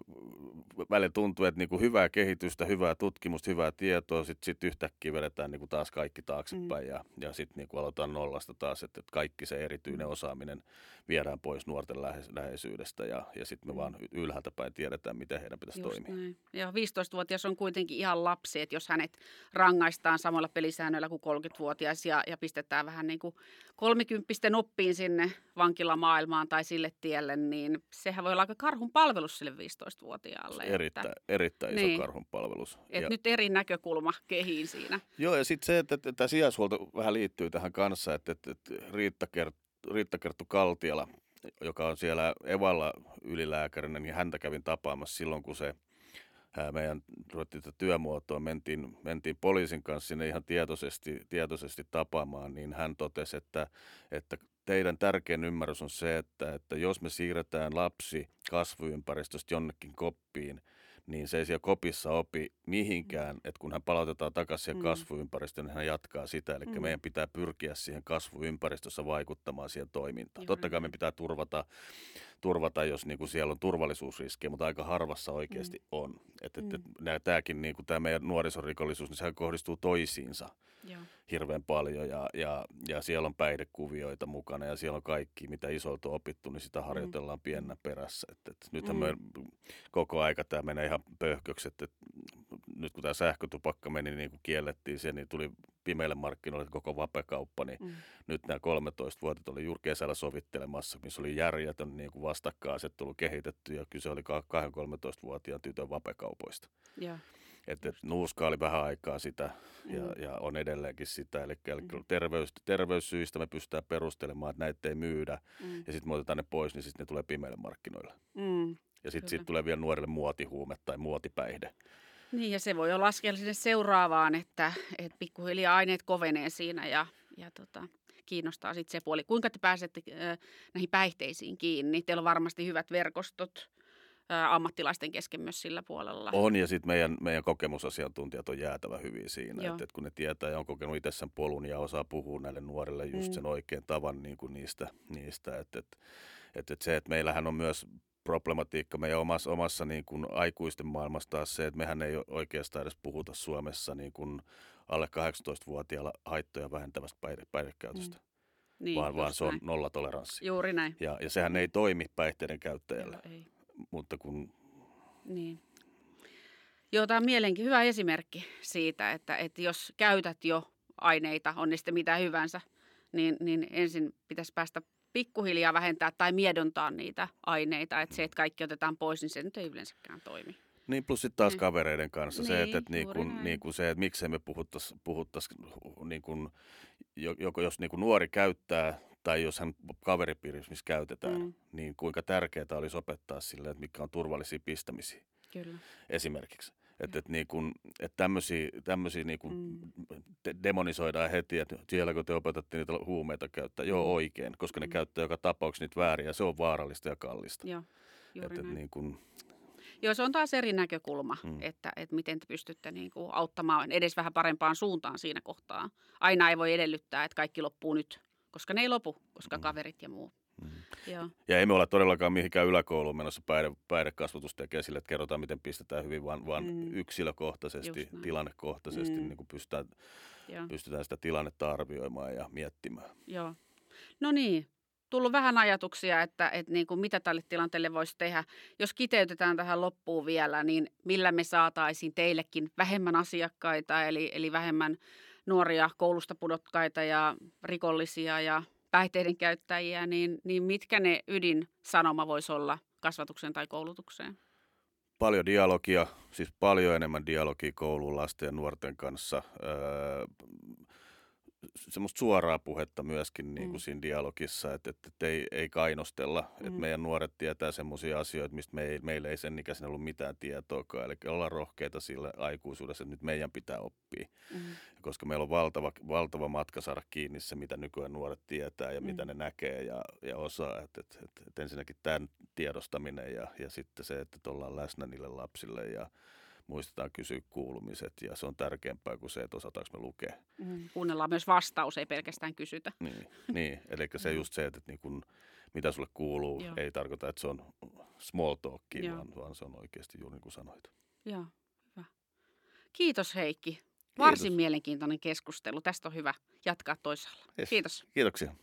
välillä tuntuu, että niinku hyvää kehitystä, hyvää tutkimusta, hyvää tietoa, sitten sit yhtäkkiä vedetään niinku taas kaikki taaksepäin Mm. ja, ja sitten niinku aloitetaan nollasta taas, että et kaikki se erityinen Mm. osaaminen viedään pois nuorten lähe, läheisyydestä ja, ja sitten me Mm. vaan ylhäältä päin tiedetään, miten heidän pitäisi Just toimia. näin. Ja 15-vuotias on kuitenkin ihan lapsi, että jos hänet rangaistaan samalla pelisäännöillä kuin 30-vuotias ja, ja pistetään vähän niin kuin kolmikymppisten oppiin sinne vankilamaailmaan tai sille tielle, niin sehän voi olla aika karhun palvelus sille 15-vuotiaalle. Erittäin, Että, erittäin iso Niin. karhun palvelus. että Ja- nyt eri näkökulma kehiin siinä. Joo, ja sitten se, että, että tämä sijaishuolto vähän liittyy tähän kanssa, että, että, että Riitta, Kert, Riitta Kerttu Kaltiala, joka on siellä Evalla ylilääkärinä, niin häntä kävin tapaamassa silloin, kun se meidän ruvettiin tätä työmuotoa, mentiin, mentiin poliisin kanssa sinne ihan tietoisesti, tietoisesti tapaamaan, niin hän totesi, että, että teidän tärkein ymmärrys on se, että, että jos me siirretään lapsi kasvuympäristöstä jonnekin koppiin, niin se ei siellä kopissa opi mihinkään, että kun hän palautetaan takaisin siihen Mm. kasvuympäristöön, niin hän jatkaa sitä. Eli Mm. meidän pitää pyrkiä siihen kasvuympäristössä vaikuttamaan siihen toimintaan. Juuri Totta kai näin. me pitää turvata, turvata jos niin kuin siellä on turvallisuusriskejä, mutta aika harvassa oikeasti mm. on. Että et, et, Mm. tämäkin niin kuin tämä meidän nuorisorikollisuus, niin sehän kohdistuu toisiinsa Joo. hirveän paljon ja, ja, ja siellä on päihdekuvioita mukana ja siellä on kaikki, mitä isolta on opittu, niin sitä harjoitellaan piennä perässä. Et, et nythän Mm. me koko aika tämä menee ihan pöhköksi, että et nyt kun tämä sähkötupakka meni niin kuin kiellettiin se, niin tuli pimeille markkinoille koko vapekauppa, niin Mm. nyt nämä 13-vuotiaat oli juuri kesällä sovittelemassa, missä oli järjetön niin kuin vastakkainasettelu kehitetty ja kyse oli 2-13-vuotiaan tytön vapekaupoista. Joo. Että et, nuuska oli vähän aikaa sitä ja, Mm. ja on edelleenkin sitä. Eli, eli Mm. terveys, terveyssyistä me pystytään perustelemaan, että näitä ei myydä Mm. ja sitten me otetaan ne pois, niin sitten ne tulee pimeille markkinoille. Mm. Ja sitten siitä tulee vielä nuorille muotihuume tai muotipäihde. Niin, ja se voi olla askel sinne seuraavaan, että, että pikkuhiljaa aineet kovenee siinä ja, ja tota, kiinnostaa sitten se puoli. Kuinka te pääsette äh, näihin päihteisiin kiinni? Teillä on varmasti hyvät verkostot äh, ammattilaisten kesken myös sillä puolella. On ja sitten meidän, meidän kokemusasiantuntijat on jäätävä hyviä siinä, että et kun ne tietää ja on kokenut itse sen polun ja osaa puhua näille nuorille just mm. sen oikein tavan niin kuin niistä, niistä että et, et, et se, että meillähän on myös problematiikka meidän omassa, omassa niin kuin aikuisten maailmassa taas se, että mehän ei oikeastaan edes puhuta Suomessa niin kuin alle 18-vuotiailla haittoja vähentävästä päihde, päihdekäytöstä. Mm. Niin, vaan, vaan se on näin. nollatoleranssi. Juuri näin. Ja, ja sehän ei toimi päihteiden käyttäjällä. Joo, ei. Mutta kun... Niin. Joo, tämä on mielenki hyvä esimerkki siitä, että, että jos käytät jo aineita, on sitten mitä hyvänsä, niin, niin ensin pitäisi päästä pikkuhiljaa vähentää tai miedontaa niitä aineita. Että se, että kaikki otetaan pois, niin se nyt ei yleensäkään toimi. Niin plus sitten taas niin. kavereiden kanssa niin, se, että, että, niin kuin, niin kuin se, että miksei me puhuttaisi, puhuttais, niin kuin, joko jos niin kuin nuori käyttää tai jos hän kaveripiirissä, missä käytetään, mm. niin kuinka tärkeää olisi opettaa sille, että mikä on turvallisia pistämisiä. Kyllä. Esimerkiksi. Että et niin kun, et tämmöisiä, tämmöisiä niin kun mm. demonisoidaan heti, että siellä kun te opetatte niitä huumeita käyttää, joo mm. oikein, koska ne mm. käyttää joka tapauksessa niitä vääriä, se on vaarallista ja kallista. Joo, juuri et, et niin kun, Joo, se on taas eri näkökulma, mm. että, että miten te pystytte niin kuin auttamaan edes vähän parempaan suuntaan siinä kohtaa. Aina ei voi edellyttää, että kaikki loppuu nyt, koska ne ei lopu, koska mm. kaverit ja muu. Joo. Ja ei me olla todellakaan mihinkään yläkouluun menossa päihde, päihdekasvatus tekee sille, että kerrotaan, miten pistetään hyvin, vaan, vaan mm. yksilökohtaisesti, tilannekohtaisesti mm. niin kuin pystytään, pystytään sitä tilannetta arvioimaan ja miettimään. Joo. No niin, tullut vähän ajatuksia, että, että niin kuin mitä tälle tilanteelle voisi tehdä. Jos kiteytetään tähän loppuun vielä, niin millä me saataisiin teillekin vähemmän asiakkaita, eli, eli vähemmän nuoria koulusta pudokkaita ja rikollisia ja päihteiden käyttäjiä, niin, niin mitkä ne ydinsanoma voisi olla kasvatukseen tai koulutukseen? Paljon dialogia, siis paljon enemmän dialogia kouluun lasten ja nuorten kanssa. Öö, semmoista suoraa puhetta myöskin niin kuin mm. siinä dialogissa, että, että, että ei, ei kainostella. Mm. Että meidän nuoret tietää semmoisia asioita, mistä me ei, meillä ei sen ikäisenä ollut mitään tietoakaan. Eli olla rohkeita sille aikuisuudessa, että nyt meidän pitää oppia. Mm. Koska meillä on valtava, valtava matka saada kiinni se, mitä nykyään nuoret tietää ja mm. mitä ne näkee ja, ja osaa. Että, että, että, että ensinnäkin tämän tiedostaminen ja, ja sitten se, että ollaan läsnä niille lapsille ja muistetaan kysyä kuulumiset ja se on tärkeämpää kuin se, että osataanko me lukea. Mm, kuunnellaan myös vastaus, ei pelkästään kysytä. Niin, niin eli se just se, että niin kun, mitä sulle kuuluu, Joo. ei tarkoita, että se on small talkia, vaan, vaan se on oikeasti juuri niin kuin sanoit. Joo, hyvä. Kiitos Heikki. Varsin Kiitos. mielenkiintoinen keskustelu. Tästä on hyvä jatkaa toisaalla. Yes. Kiitos. Kiitoksia.